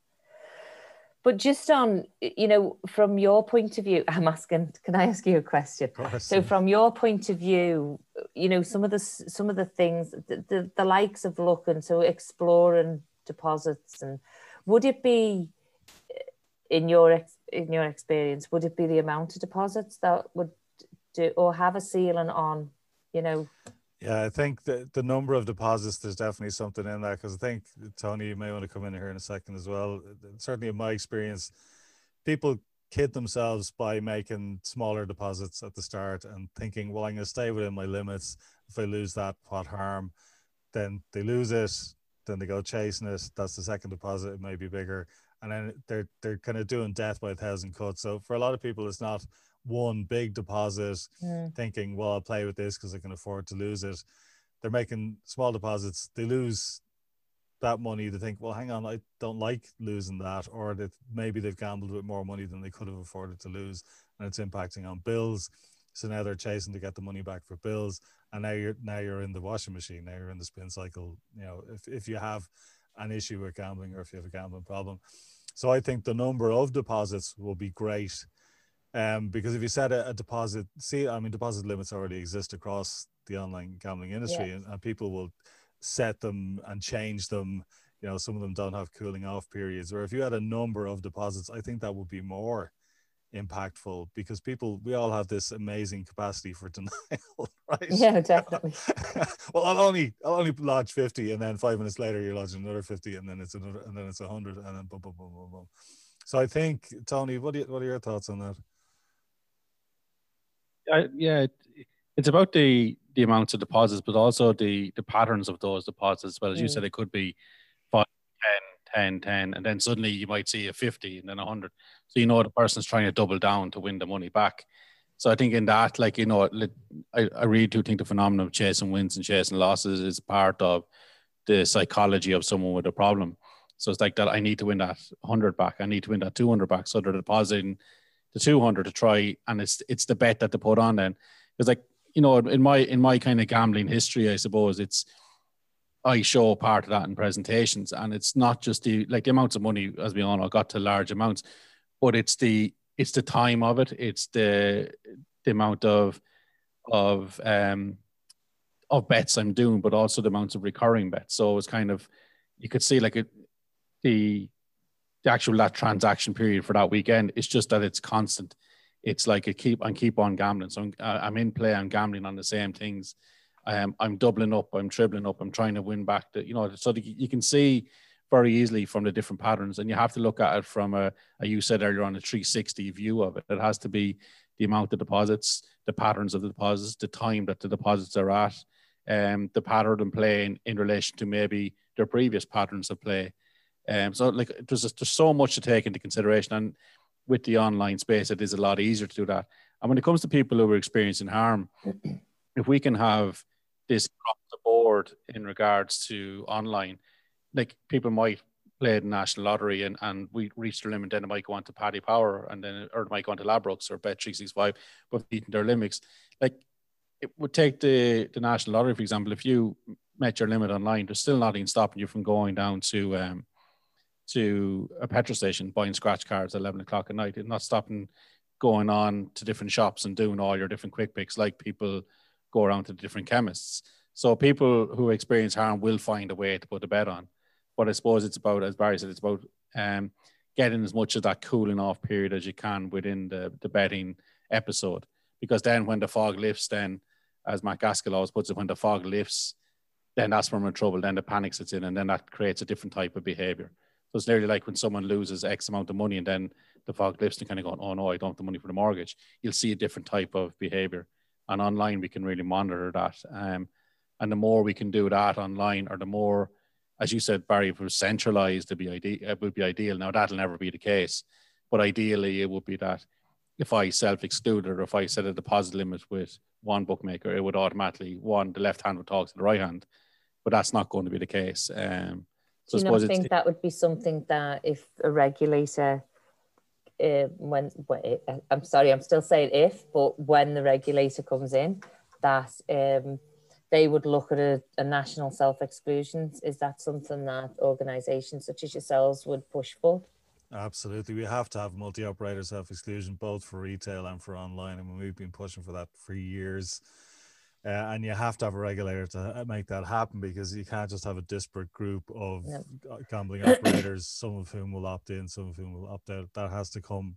But just on, you know, from your point of view, I'm asking. Can I ask you a question? So, from your point of view, you know, some of the some of the things, the, the, the likes of looking, so exploring deposits, and would it be in your in your experience, would it be the amount of deposits that would do or have a ceiling on, you know? Yeah, I think the the number of deposits there's definitely something in that because I think Tony, you may want to come in here in a second as well. Certainly, in my experience, people kid themselves by making smaller deposits at the start and thinking, well, I'm going to stay within my limits. If I lose that, what harm? Then they lose it. Then they go chasing it. That's the second deposit. It may be bigger and then they're they're kind of doing death by a thousand cuts. So for a lot of people, it's not one big deposit, mm. thinking, well, I'll play with this because I can afford to lose it. They're making small deposits. They lose that money. They think, well, hang on, I don't like losing that, or that maybe they've gambled with more money than they could have afforded to lose, and it's impacting on bills. So now they're chasing to get the money back for bills, and now you're now you're in the washing machine. Now you're in the spin cycle. You know, if if you have an issue with gambling or if you have a gambling problem, so I think the number of deposits will be great. Um, because if you set a, a, deposit, see, I mean, deposit limits already exist across the online gambling industry, yeah. and, and, people will set them and change them, you know some of them don't have cooling off periods or if you had a number of deposits i think that would be more impactful because people we all have this amazing capacity for denial right? Yeah definitely. Well i'll only i'll only lodge 50 and then five minutes later you're lodging another 50 and then it's another and then it's 100 and then boom boom boom boom boom. So i think tony what do you, what are your thoughts on that? Uh, yeah it, it's about the the amounts of deposits but also the the patterns of those deposits. As well as mm. you said it could be 10, 10, and then suddenly you might see a 50 and then 100. So you know the person's trying to double down to win the money back. So I think in that, like, you know, I, I really do think the phenomenon of chasing wins and chasing losses is part of the psychology of someone with a problem. So it's like that I need to win that 100 back. I need to win that 200 back. So they're depositing the 200 to try. And it's it's the bet that they put on then. It's like, you know, in my in my kind of gambling history, I suppose it's I show part of that in presentations, and it's not just the like the amounts of money, as we all know, got to large amounts, but it's the it's the time of it, it's the the amount of of um of bets I'm doing, but also the amounts of recurring bets. So it's kind of you could see like it the the actual that transaction period for that weekend. It's just that it's constant. It's like a keep and keep on gambling. So I'm, I'm in play. I'm gambling on the same things um, I'm doubling up, I'm tripling up, I'm trying to win back the, you know, so the, you can see very easily from the different patterns and you have to look at it from a, a, you said earlier on a 360 view of it. It has to be the amount of deposits, the patterns of the deposits, the time that the deposits are at, um, the pattern of playing in relation to maybe their previous patterns of play. Um, so like there's, there's so much to take into consideration and with the online space, it is a lot easier to do that. And when it comes to people who are experiencing harm, if we can have this across the board in regards to online. Like people might play the national lottery and, and we reach their limit, then it might go on to Paddy Power and then or it might go on to Ladbrokes or Bet three six five, but beating their limits. Like it would take the the national lottery, for example, if you met your limit online, there's still nothing stopping you from going down to um to a petrol station buying scratch cards at eleven o'clock at night. It's not stopping going on to different shops and doing all your different quick picks like people go around to the different chemists. So people who experience harm will find a way to put a bet on. But I suppose it's about, as Barry said, it's about um, getting as much of that cooling off period as you can within the, the betting episode. Because then when the fog lifts, then as Matt Gaskell always puts it, when the fog lifts, then that's when we're in trouble. Then the panic sets in, and then that creates a different type of behavior. So it's nearly like when someone loses X amount of money, and then the fog lifts and kind of going, "Oh no, I don't have the money for the mortgage." You'll see a different type of behavior and online we can really monitor that. Um, and the more we can do that online, or the more, as you said, Barry, if it was centralized, it'd be ideal. It would be ideal. Now that'll never be the case, but ideally it would be that if I self-excluded or if I set a deposit limit with one bookmaker, it would automatically one the left hand would talk to the right hand, but that's not going to be the case. Um, so Do you not think that would be something that if a regulator uh, when, when uh, I'm sorry, I'm still saying if, but when the regulator comes in, that um, they would look at a, a national self exclusion. Is that something that organisations such as yourselves would push for? Absolutely. We have to have multi operator self exclusion both for retail and for online. I mean, we've been pushing for that for years. Uh, and you have to have a regulator to uh, make that happen because you can't just have a disparate group of yep. gambling operators, some of whom will opt in, some of whom will opt out. That has to come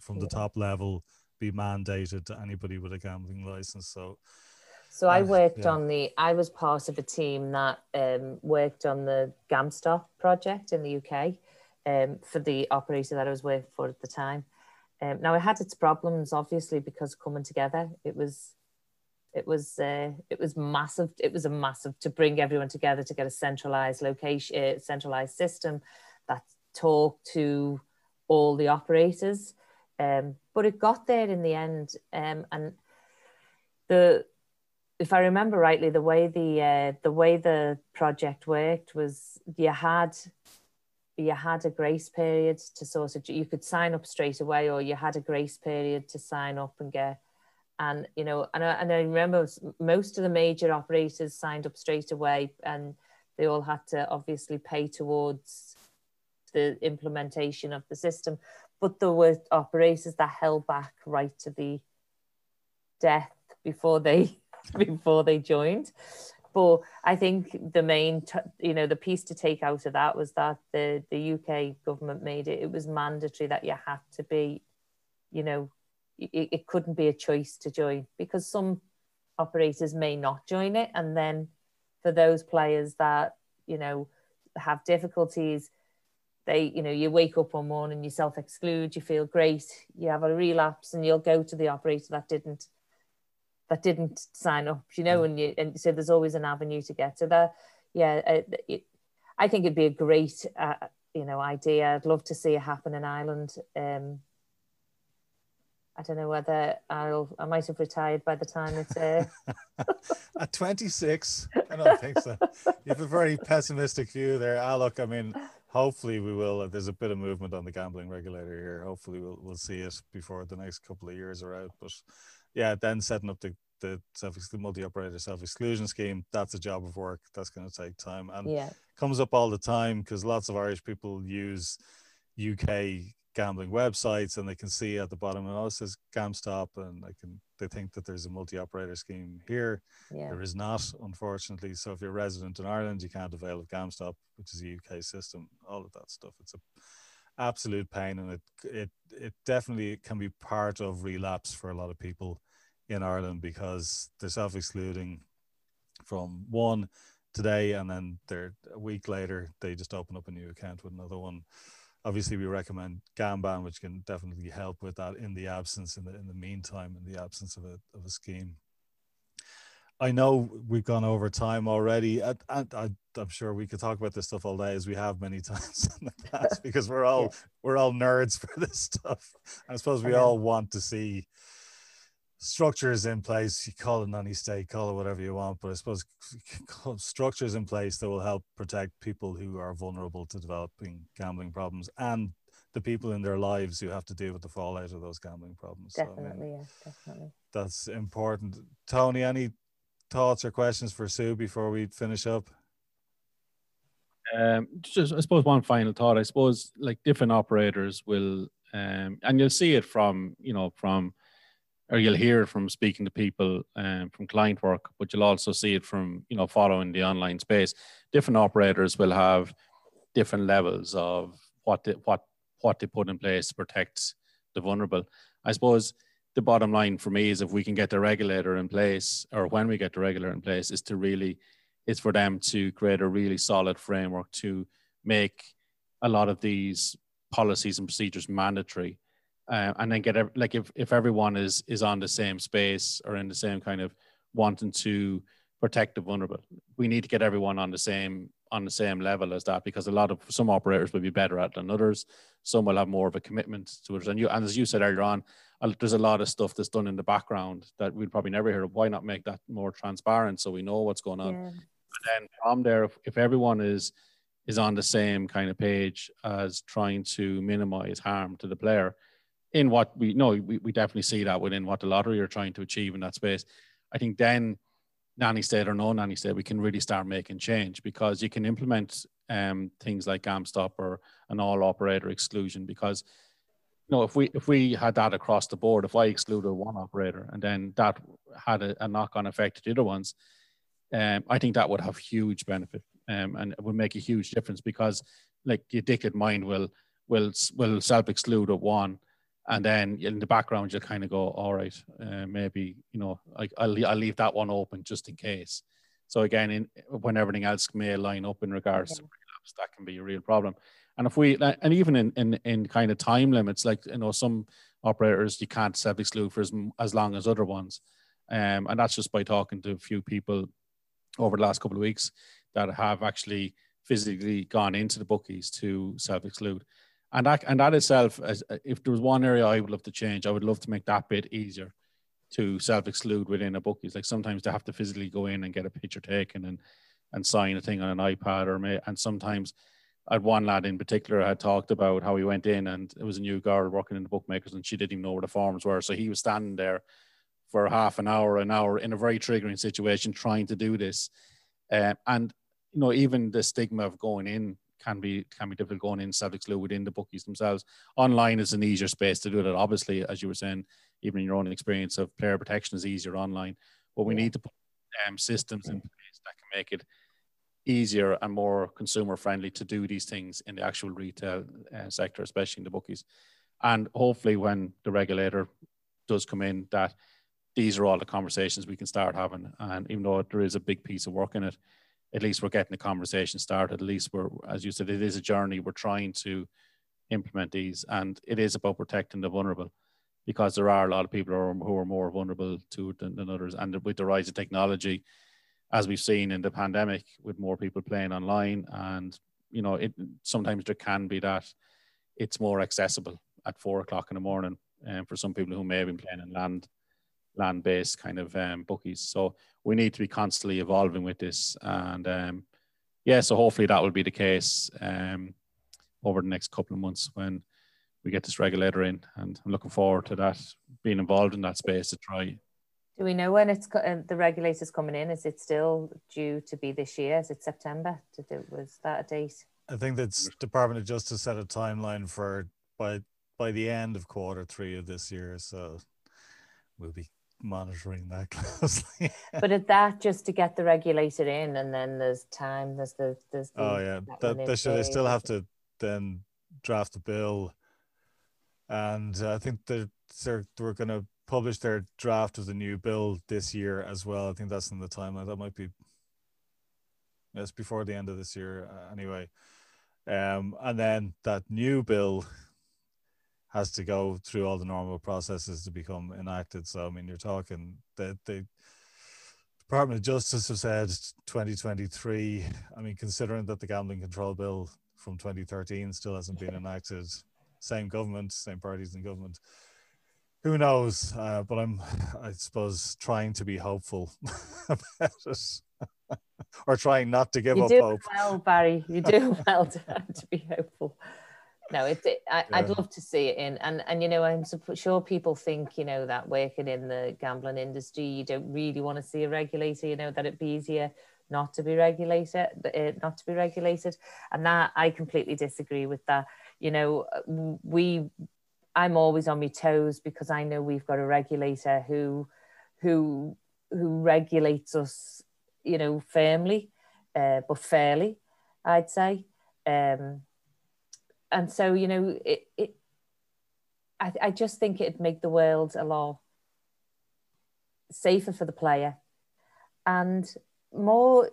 from the top level, be mandated to anybody with a gambling license. So, so I uh, worked yeah. on the. I was part of a team that um, worked on the GamStop project in the UK um, for the operator that I was working for at the time. Um, now it had its problems, obviously, because coming together, it was it was uh, it was massive. It was a massive to bring everyone together to get a centralized location, uh, centralized system that talked to all the operators. Um, but it got there in the end, um, and the if I remember rightly, the way the uh, the way the project worked was you had you had a grace period to sort of you could sign up straight away, or you had a grace period to sign up and get and you know and I, and I remember most of the major operators signed up straight away and they all had to obviously pay towards the implementation of the system but there were operators that held back right to the death before they before they joined but I think the main, t- you know, the piece to take out of that was that the the UK government made it. It was mandatory that you had to be, you know, it, it couldn't be a choice to join because some operators may not join it, and then for those players that you know have difficulties they you know you wake up one morning you self exclude you feel great you have a relapse and you'll go to the operator that didn't that didn't sign up you know and you and so there's always an avenue to get to that. Yeah uh, it, i think it'd be a great uh, you know idea. I'd love to see it happen in ireland. Um I don't know whether I'll I might have retired by the time it's uh... at 26. I don't think so. You have a very pessimistic view there. Ah, look, I mean, hopefully we will. There's a bit of movement on the gambling regulator here. Hopefully we'll we'll see it before the next couple of years are out. But yeah, then setting up the the self multi-operator self-exclusion scheme that's a job of work that's going to take time and yeah. comes up all the time because lots of irish people use uk gambling websites and they can see at the bottom and oh, it says GamStop and they can they think that there's a multi-operator scheme here. Yeah. There is not, unfortunately. So if you're a resident in Ireland, you can't avail of GamStop, which is a UK system. All of that stuff. It's a absolute pain, and it it it definitely can be part of relapse for a lot of people in Ireland because they're self-excluding from one today, and then they're a week later they just open up a new account with another one obviously we recommend Gamban, which can definitely help with that in the absence, in the in the meantime, in the absence of a of a scheme. I know we've gone over time already. I, I, am sure we could talk about this stuff all day, as we have many times in the past, because we're all yeah. we're all nerds for this stuff. I suppose we all want to see structures in place. You call it nanny state, call it whatever you want, but I suppose structures in place that will help protect people who are vulnerable to developing gambling problems and the people in their lives who have to deal with the fallout of those gambling problems. Definitely, so, I mean, yeah, definitely. That's important. Tony, any thoughts or questions for Sue before we finish up? Um, just I suppose one final thought. I suppose like different operators will, um, and you'll see it from you know from or you'll hear it from speaking to people um, from client work, but you'll also see it from you know following the online space. Different operators will have different levels of what they, what what they put in place to protect the vulnerable. I suppose the bottom line for me is if we can get the regulator in place, or when we get the regulator in place, is to really is for them to create a really solid framework to make a lot of these policies and procedures mandatory uh, and then get like if, if everyone is is on the same space or in the same kind of wanting to protect the vulnerable we need to get everyone on the same on the same level as that because a lot of some operators will be better at than others. Some will have more of a commitment to it. And you and as you said earlier on there's a lot of stuff that's done in the background that we'd probably never hear of. Why not make that more transparent so we know what's going on? Yeah. and then from there if, if everyone is is on the same kind of page as trying to minimize harm to the player in what we know, we, we definitely see that within what the lottery are trying to achieve in that space. I think then nanny state or no nanny state, we can really start making change because you can implement um, things like GamStop or an all operator exclusion because you know if we if we had that across the board, if I excluded one operator and then that had a, a knock on effect to the other ones, um, I think that would have huge benefit um, and it would make a huge difference because like the addicted mind will will will self exclude at one and then in the background you'll kind of go all right uh, maybe you know I, I'll, I'll leave that one open just in case. So again in, when everything else may line up in regards to relapse that can be a real problem. And if we and even in, in in kind of time limits like you know some operators you can't self exclude for as, as long as other ones. Um, and that's just by talking to a few people over the last couple of weeks that have actually physically gone into the bookies to self exclude and that and that itself, as if there was one area I would love to change, I would love to make that bit easier to self-exclude within a bookies. Like sometimes they have to physically go in and get a picture taken and and sign a thing on an iPad or may, and sometimes I had one lad in particular had talked about how he went in and it was a new girl working in the bookmakers and she didn't even know where the forms were. So he was standing there for half an hour, an hour in a very triggering situation trying to do this. Uh, and you know, even the stigma of going in can be can be difficult going in self-exclude within the bookies themselves. Online is an easier space to do that. Obviously, as you were saying, even in your own experience of player protection is easier online. But we need to put um, systems in place that can make it easier and more consumer friendly to do these things in the actual retail uh, sector, especially in the bookies. And hopefully, when the regulator does come in, that these are all the conversations we can start having. And even though there is a big piece of work in it, at least we're getting the conversation started. At least we're, as you said, it is a journey. We're trying to implement these, and it is about protecting the vulnerable because there are a lot of people who are, who are more vulnerable to it than, than others. And with the rise of technology, as we've seen in the pandemic, with more people playing online, and you know, it sometimes there can be that it's more accessible at four o'clock in the morning, and um, for some people who may have been playing in land land-based kind of um, bookies. So we need to be constantly evolving with this, and um, yeah, so hopefully that will be the case um, over the next couple of months when we get this regulator in, and I'm looking forward to that being involved in that space to try. Do we know when it's uh, the regulators coming in? Is it still due to be this year? Is it September? Did it was that a date? I think that's Department of Justice set a timeline for by by the end of quarter three of this year. So we'll be monitoring that closely. but is that just to get the regulator in, and then there's time. There's the there's. The, oh yeah, that, that they should. They still have to then draft the bill, and uh, I think they're they're, they're going to publish their draft of the new bill this year as well. I think that's in the timeline. That might be. Yes, before the end of this year, uh, anyway. Um, and then that new bill has to go through all the normal processes to become enacted. So I mean, you're talking that the Department of Justice have said 2023. I mean, considering that the Gambling Control Bill from 2013 still hasn't been enacted, same government, same parties in government. Who knows? Uh, but I'm, I suppose, trying to be hopeful about it. or trying not to give you up do hope. Well, Barry, you do well to, to be hopeful no it's it, I, would love to see it in and and you know i'm sure people think you know that working in the gambling industry you don't really want to see a regulator you know that it'd be easier not to be regulated uh, not to be regulated. And that i completely disagree with that. You know we i'm always on my toes because i know we've got a regulator who who who regulates us you know firmly uh, but fairly i'd say. Um and so you know it, it I, I just think it'd make the world a lot safer for the player. And more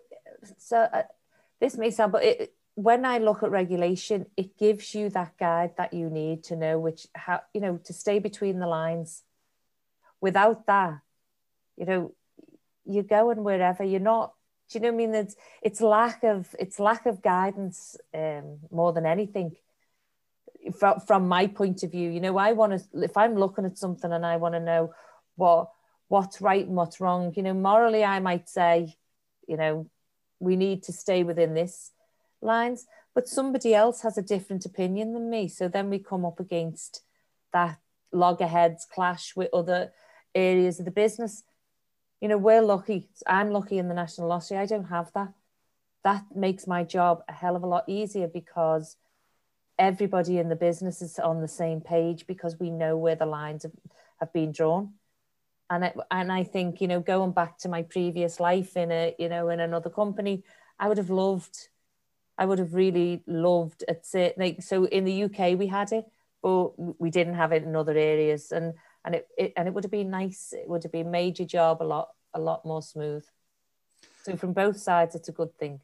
so uh, this may sound but it, when i look at regulation it gives you that guide that you need to know which how you know to stay between the lines. Without that you know you're going wherever you're not do you know what i mean? It's it's lack of it's lack of guidance um, more than anything from, from my point of view you know i want to if i'm looking at something and i want to know what what's right and what's wrong you know morally i might say you know we need to stay within this lines but somebody else has a different opinion than me. So then we come up against that loggerheads clash with other areas of the business. You know we're lucky i'm lucky in the national lottery i don't have that. That makes my job a hell of a lot easier because everybody in the business is on the same page because we know where the lines have, have been drawn. And I, and I think you know going back to my previous life in a you know in another company I would have loved I would have really loved at it like so in the UK we had it but we didn't have it in other areas. And and it, it and it would have been nice it would have been made your job a lot a lot more smooth. So from both sides it's a good thing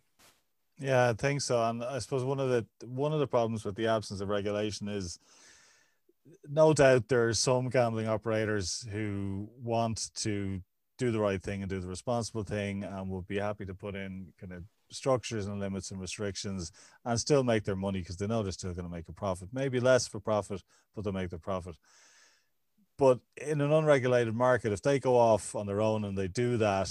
yeah, I think so. And I suppose one of the one of the problems with the absence of regulation is no doubt there are some gambling operators who want to do the right thing and do the responsible thing and will be happy to put in kind of structures and limits and restrictions and still make their money because they know they're still going to make a profit. Maybe less for profit, but they'll make their profit. But in an unregulated market, if they go off on their own and they do that,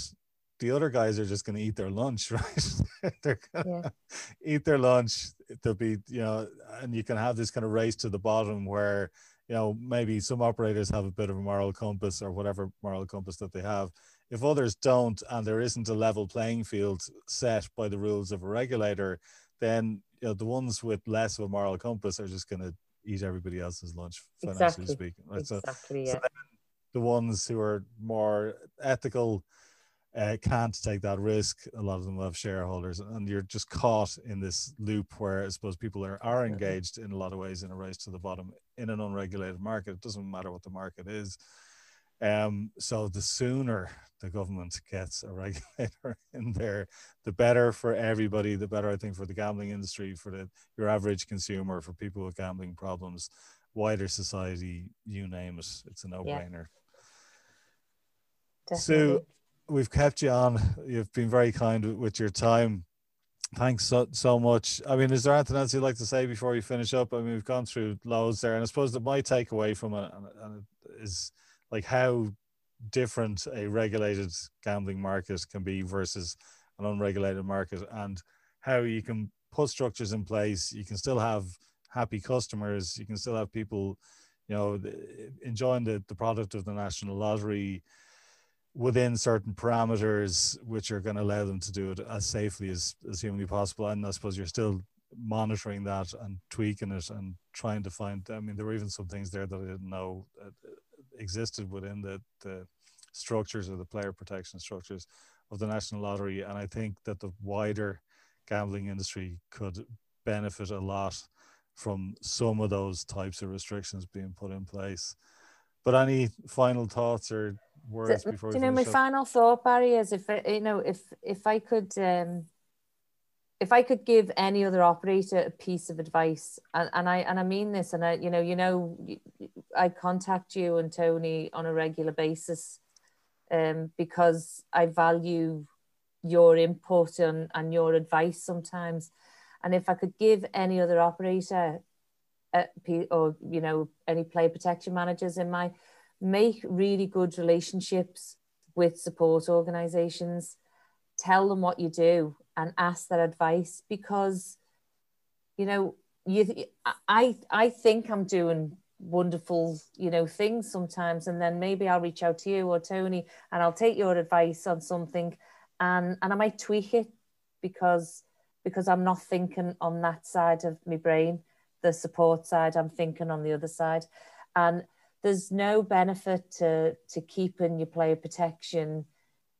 the other guys are just going to eat their lunch, right? They're going to yeah. eat their lunch. They'll be, you know, and you can have this kind of race to the bottom where, you know, maybe some operators have a bit of a moral compass or whatever moral compass that they have. If others don't, and there isn't a level playing field set by the rules of a regulator, then you know the ones with less of a moral compass are just going to eat everybody else's lunch, financially exactly. speaking. Right? Exactly. So, yeah. so the ones who are more ethical uh, can't take that risk. A lot of them have shareholders, and you're just caught in this loop where I suppose people are, are engaged in a lot of ways in a race to the bottom in an unregulated market. It doesn't matter what the market is. Um, so the sooner the government gets a regulator in there, the better for everybody. The better, I think, for the gambling industry, for the your average consumer, for people with gambling problems, wider society, you name it. It's a no-brainer. Yeah. Sue, we've kept you on. You've been very kind with your time. Thanks so, so much. I mean, is there anything else you'd like to say before you finish up? I mean, we've gone through loads there, and I suppose that my takeaway from it is like how different a regulated gambling market can be versus an unregulated market, and how you can put structures in place. You can still have happy customers. You can still have people, you know, enjoying the, the product of the national lottery within certain parameters which are going to allow them to do it as safely as, as humanly possible. And i suppose you're still monitoring that and tweaking it and trying to find i mean there were even some things there that i didn't know uh, uh, existed within the, the structures or the player protection structures of the national lottery. And i think that the wider gambling industry could benefit a lot from some of those types of restrictions being put in place. But any final thoughts or words before you know my up? final thought barry is if you know if if i could um if i could give any other operator a piece of advice and, and i and i mean this and i you know you know i contact you and tony on a regular basis um because i value your input and, and your advice sometimes and if i could give any other operator uh, or you know any play protection managers in my make really good relationships with support organizations. Tell them what you do and ask their advice because you know you i i think i'm doing wonderful you know things sometimes and then maybe i'll reach out to you or tony and i'll take your advice on something and and i might tweak it because because i'm not thinking on that side of my brain the support side i'm thinking on the other side. And there's no benefit to to keeping your player protection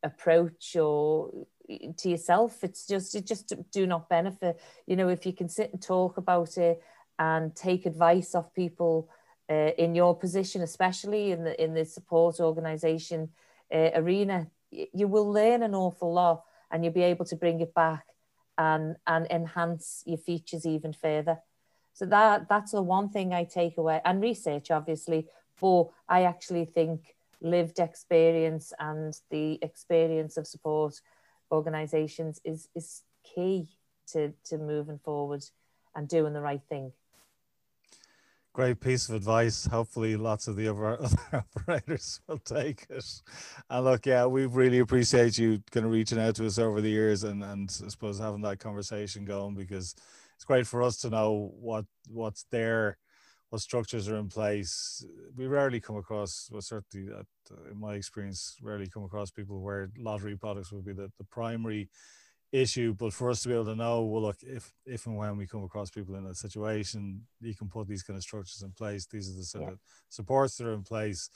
approach or to yourself it's just it just do not benefit you know if you can sit and talk about it and take advice off people uh, in your position especially in the in the support organization uh, arena you will learn an awful lot and you'll be able to bring it back and and enhance your features even further so that that's the one thing I take away, and research obviously. For I actually think lived experience and the experience of support organisations is is key to to moving forward and doing the right thing. Great piece of advice. Hopefully, lots of the other, other operators will take it. And look, yeah, we really appreciate you kind of reaching out to us over the years and and I suppose having that conversation going because it's great for us to know what what's there, what structures are in place. We rarely come across, well, certainly uh, in my experience, rarely come across people where lottery products would be the, the primary issue. But for us to be able to know, well, look, if if and when we come across people in that situation, you can put these kind of structures in place. These are the sort yeah. of supports that are in place.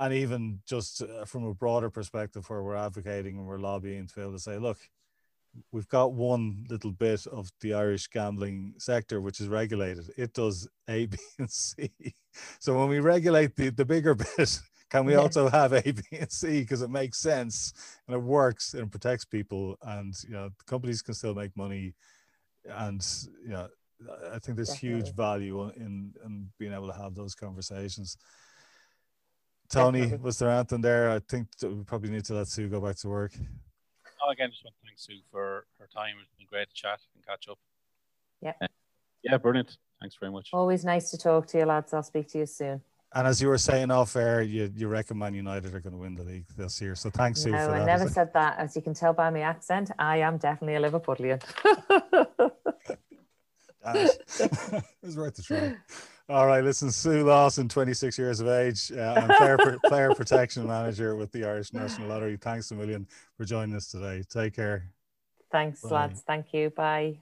And even just uh, from a broader perspective, where we're advocating and we're lobbying to be able to say, look, we've got one little bit of the Irish gambling sector which is regulated. It does A, B, and C. So when we regulate the, the bigger bit, can we yeah. also have A, B, and C because it makes sense and it works and protects people and you know companies can still make money and you know I think there's Definitely. huge value in in being able to have those conversations. Tony, Definitely. was there anything there? I think we probably need to let Sue go back to work oh, again, just want to thank Sue for her time. It's been great to chat and catch up. Yeah. Uh, yeah, brilliant. Thanks very much. Always nice to talk to you, lads. I'll speak to you soon. And as you were saying off air, you, you reckon Man United are going to win the league this year. So thanks, Sue. No, I never said that. As you can tell by my accent, I am definitely a Liverpoolian. it was worth the try. All right, listen, Sue Lawson, 26 years of age. Uh, I'm player, player protection manager with the Irish National Lottery. Thanks a million for joining us today. Take care. Thanks, Bye. lads. Thank you. Bye.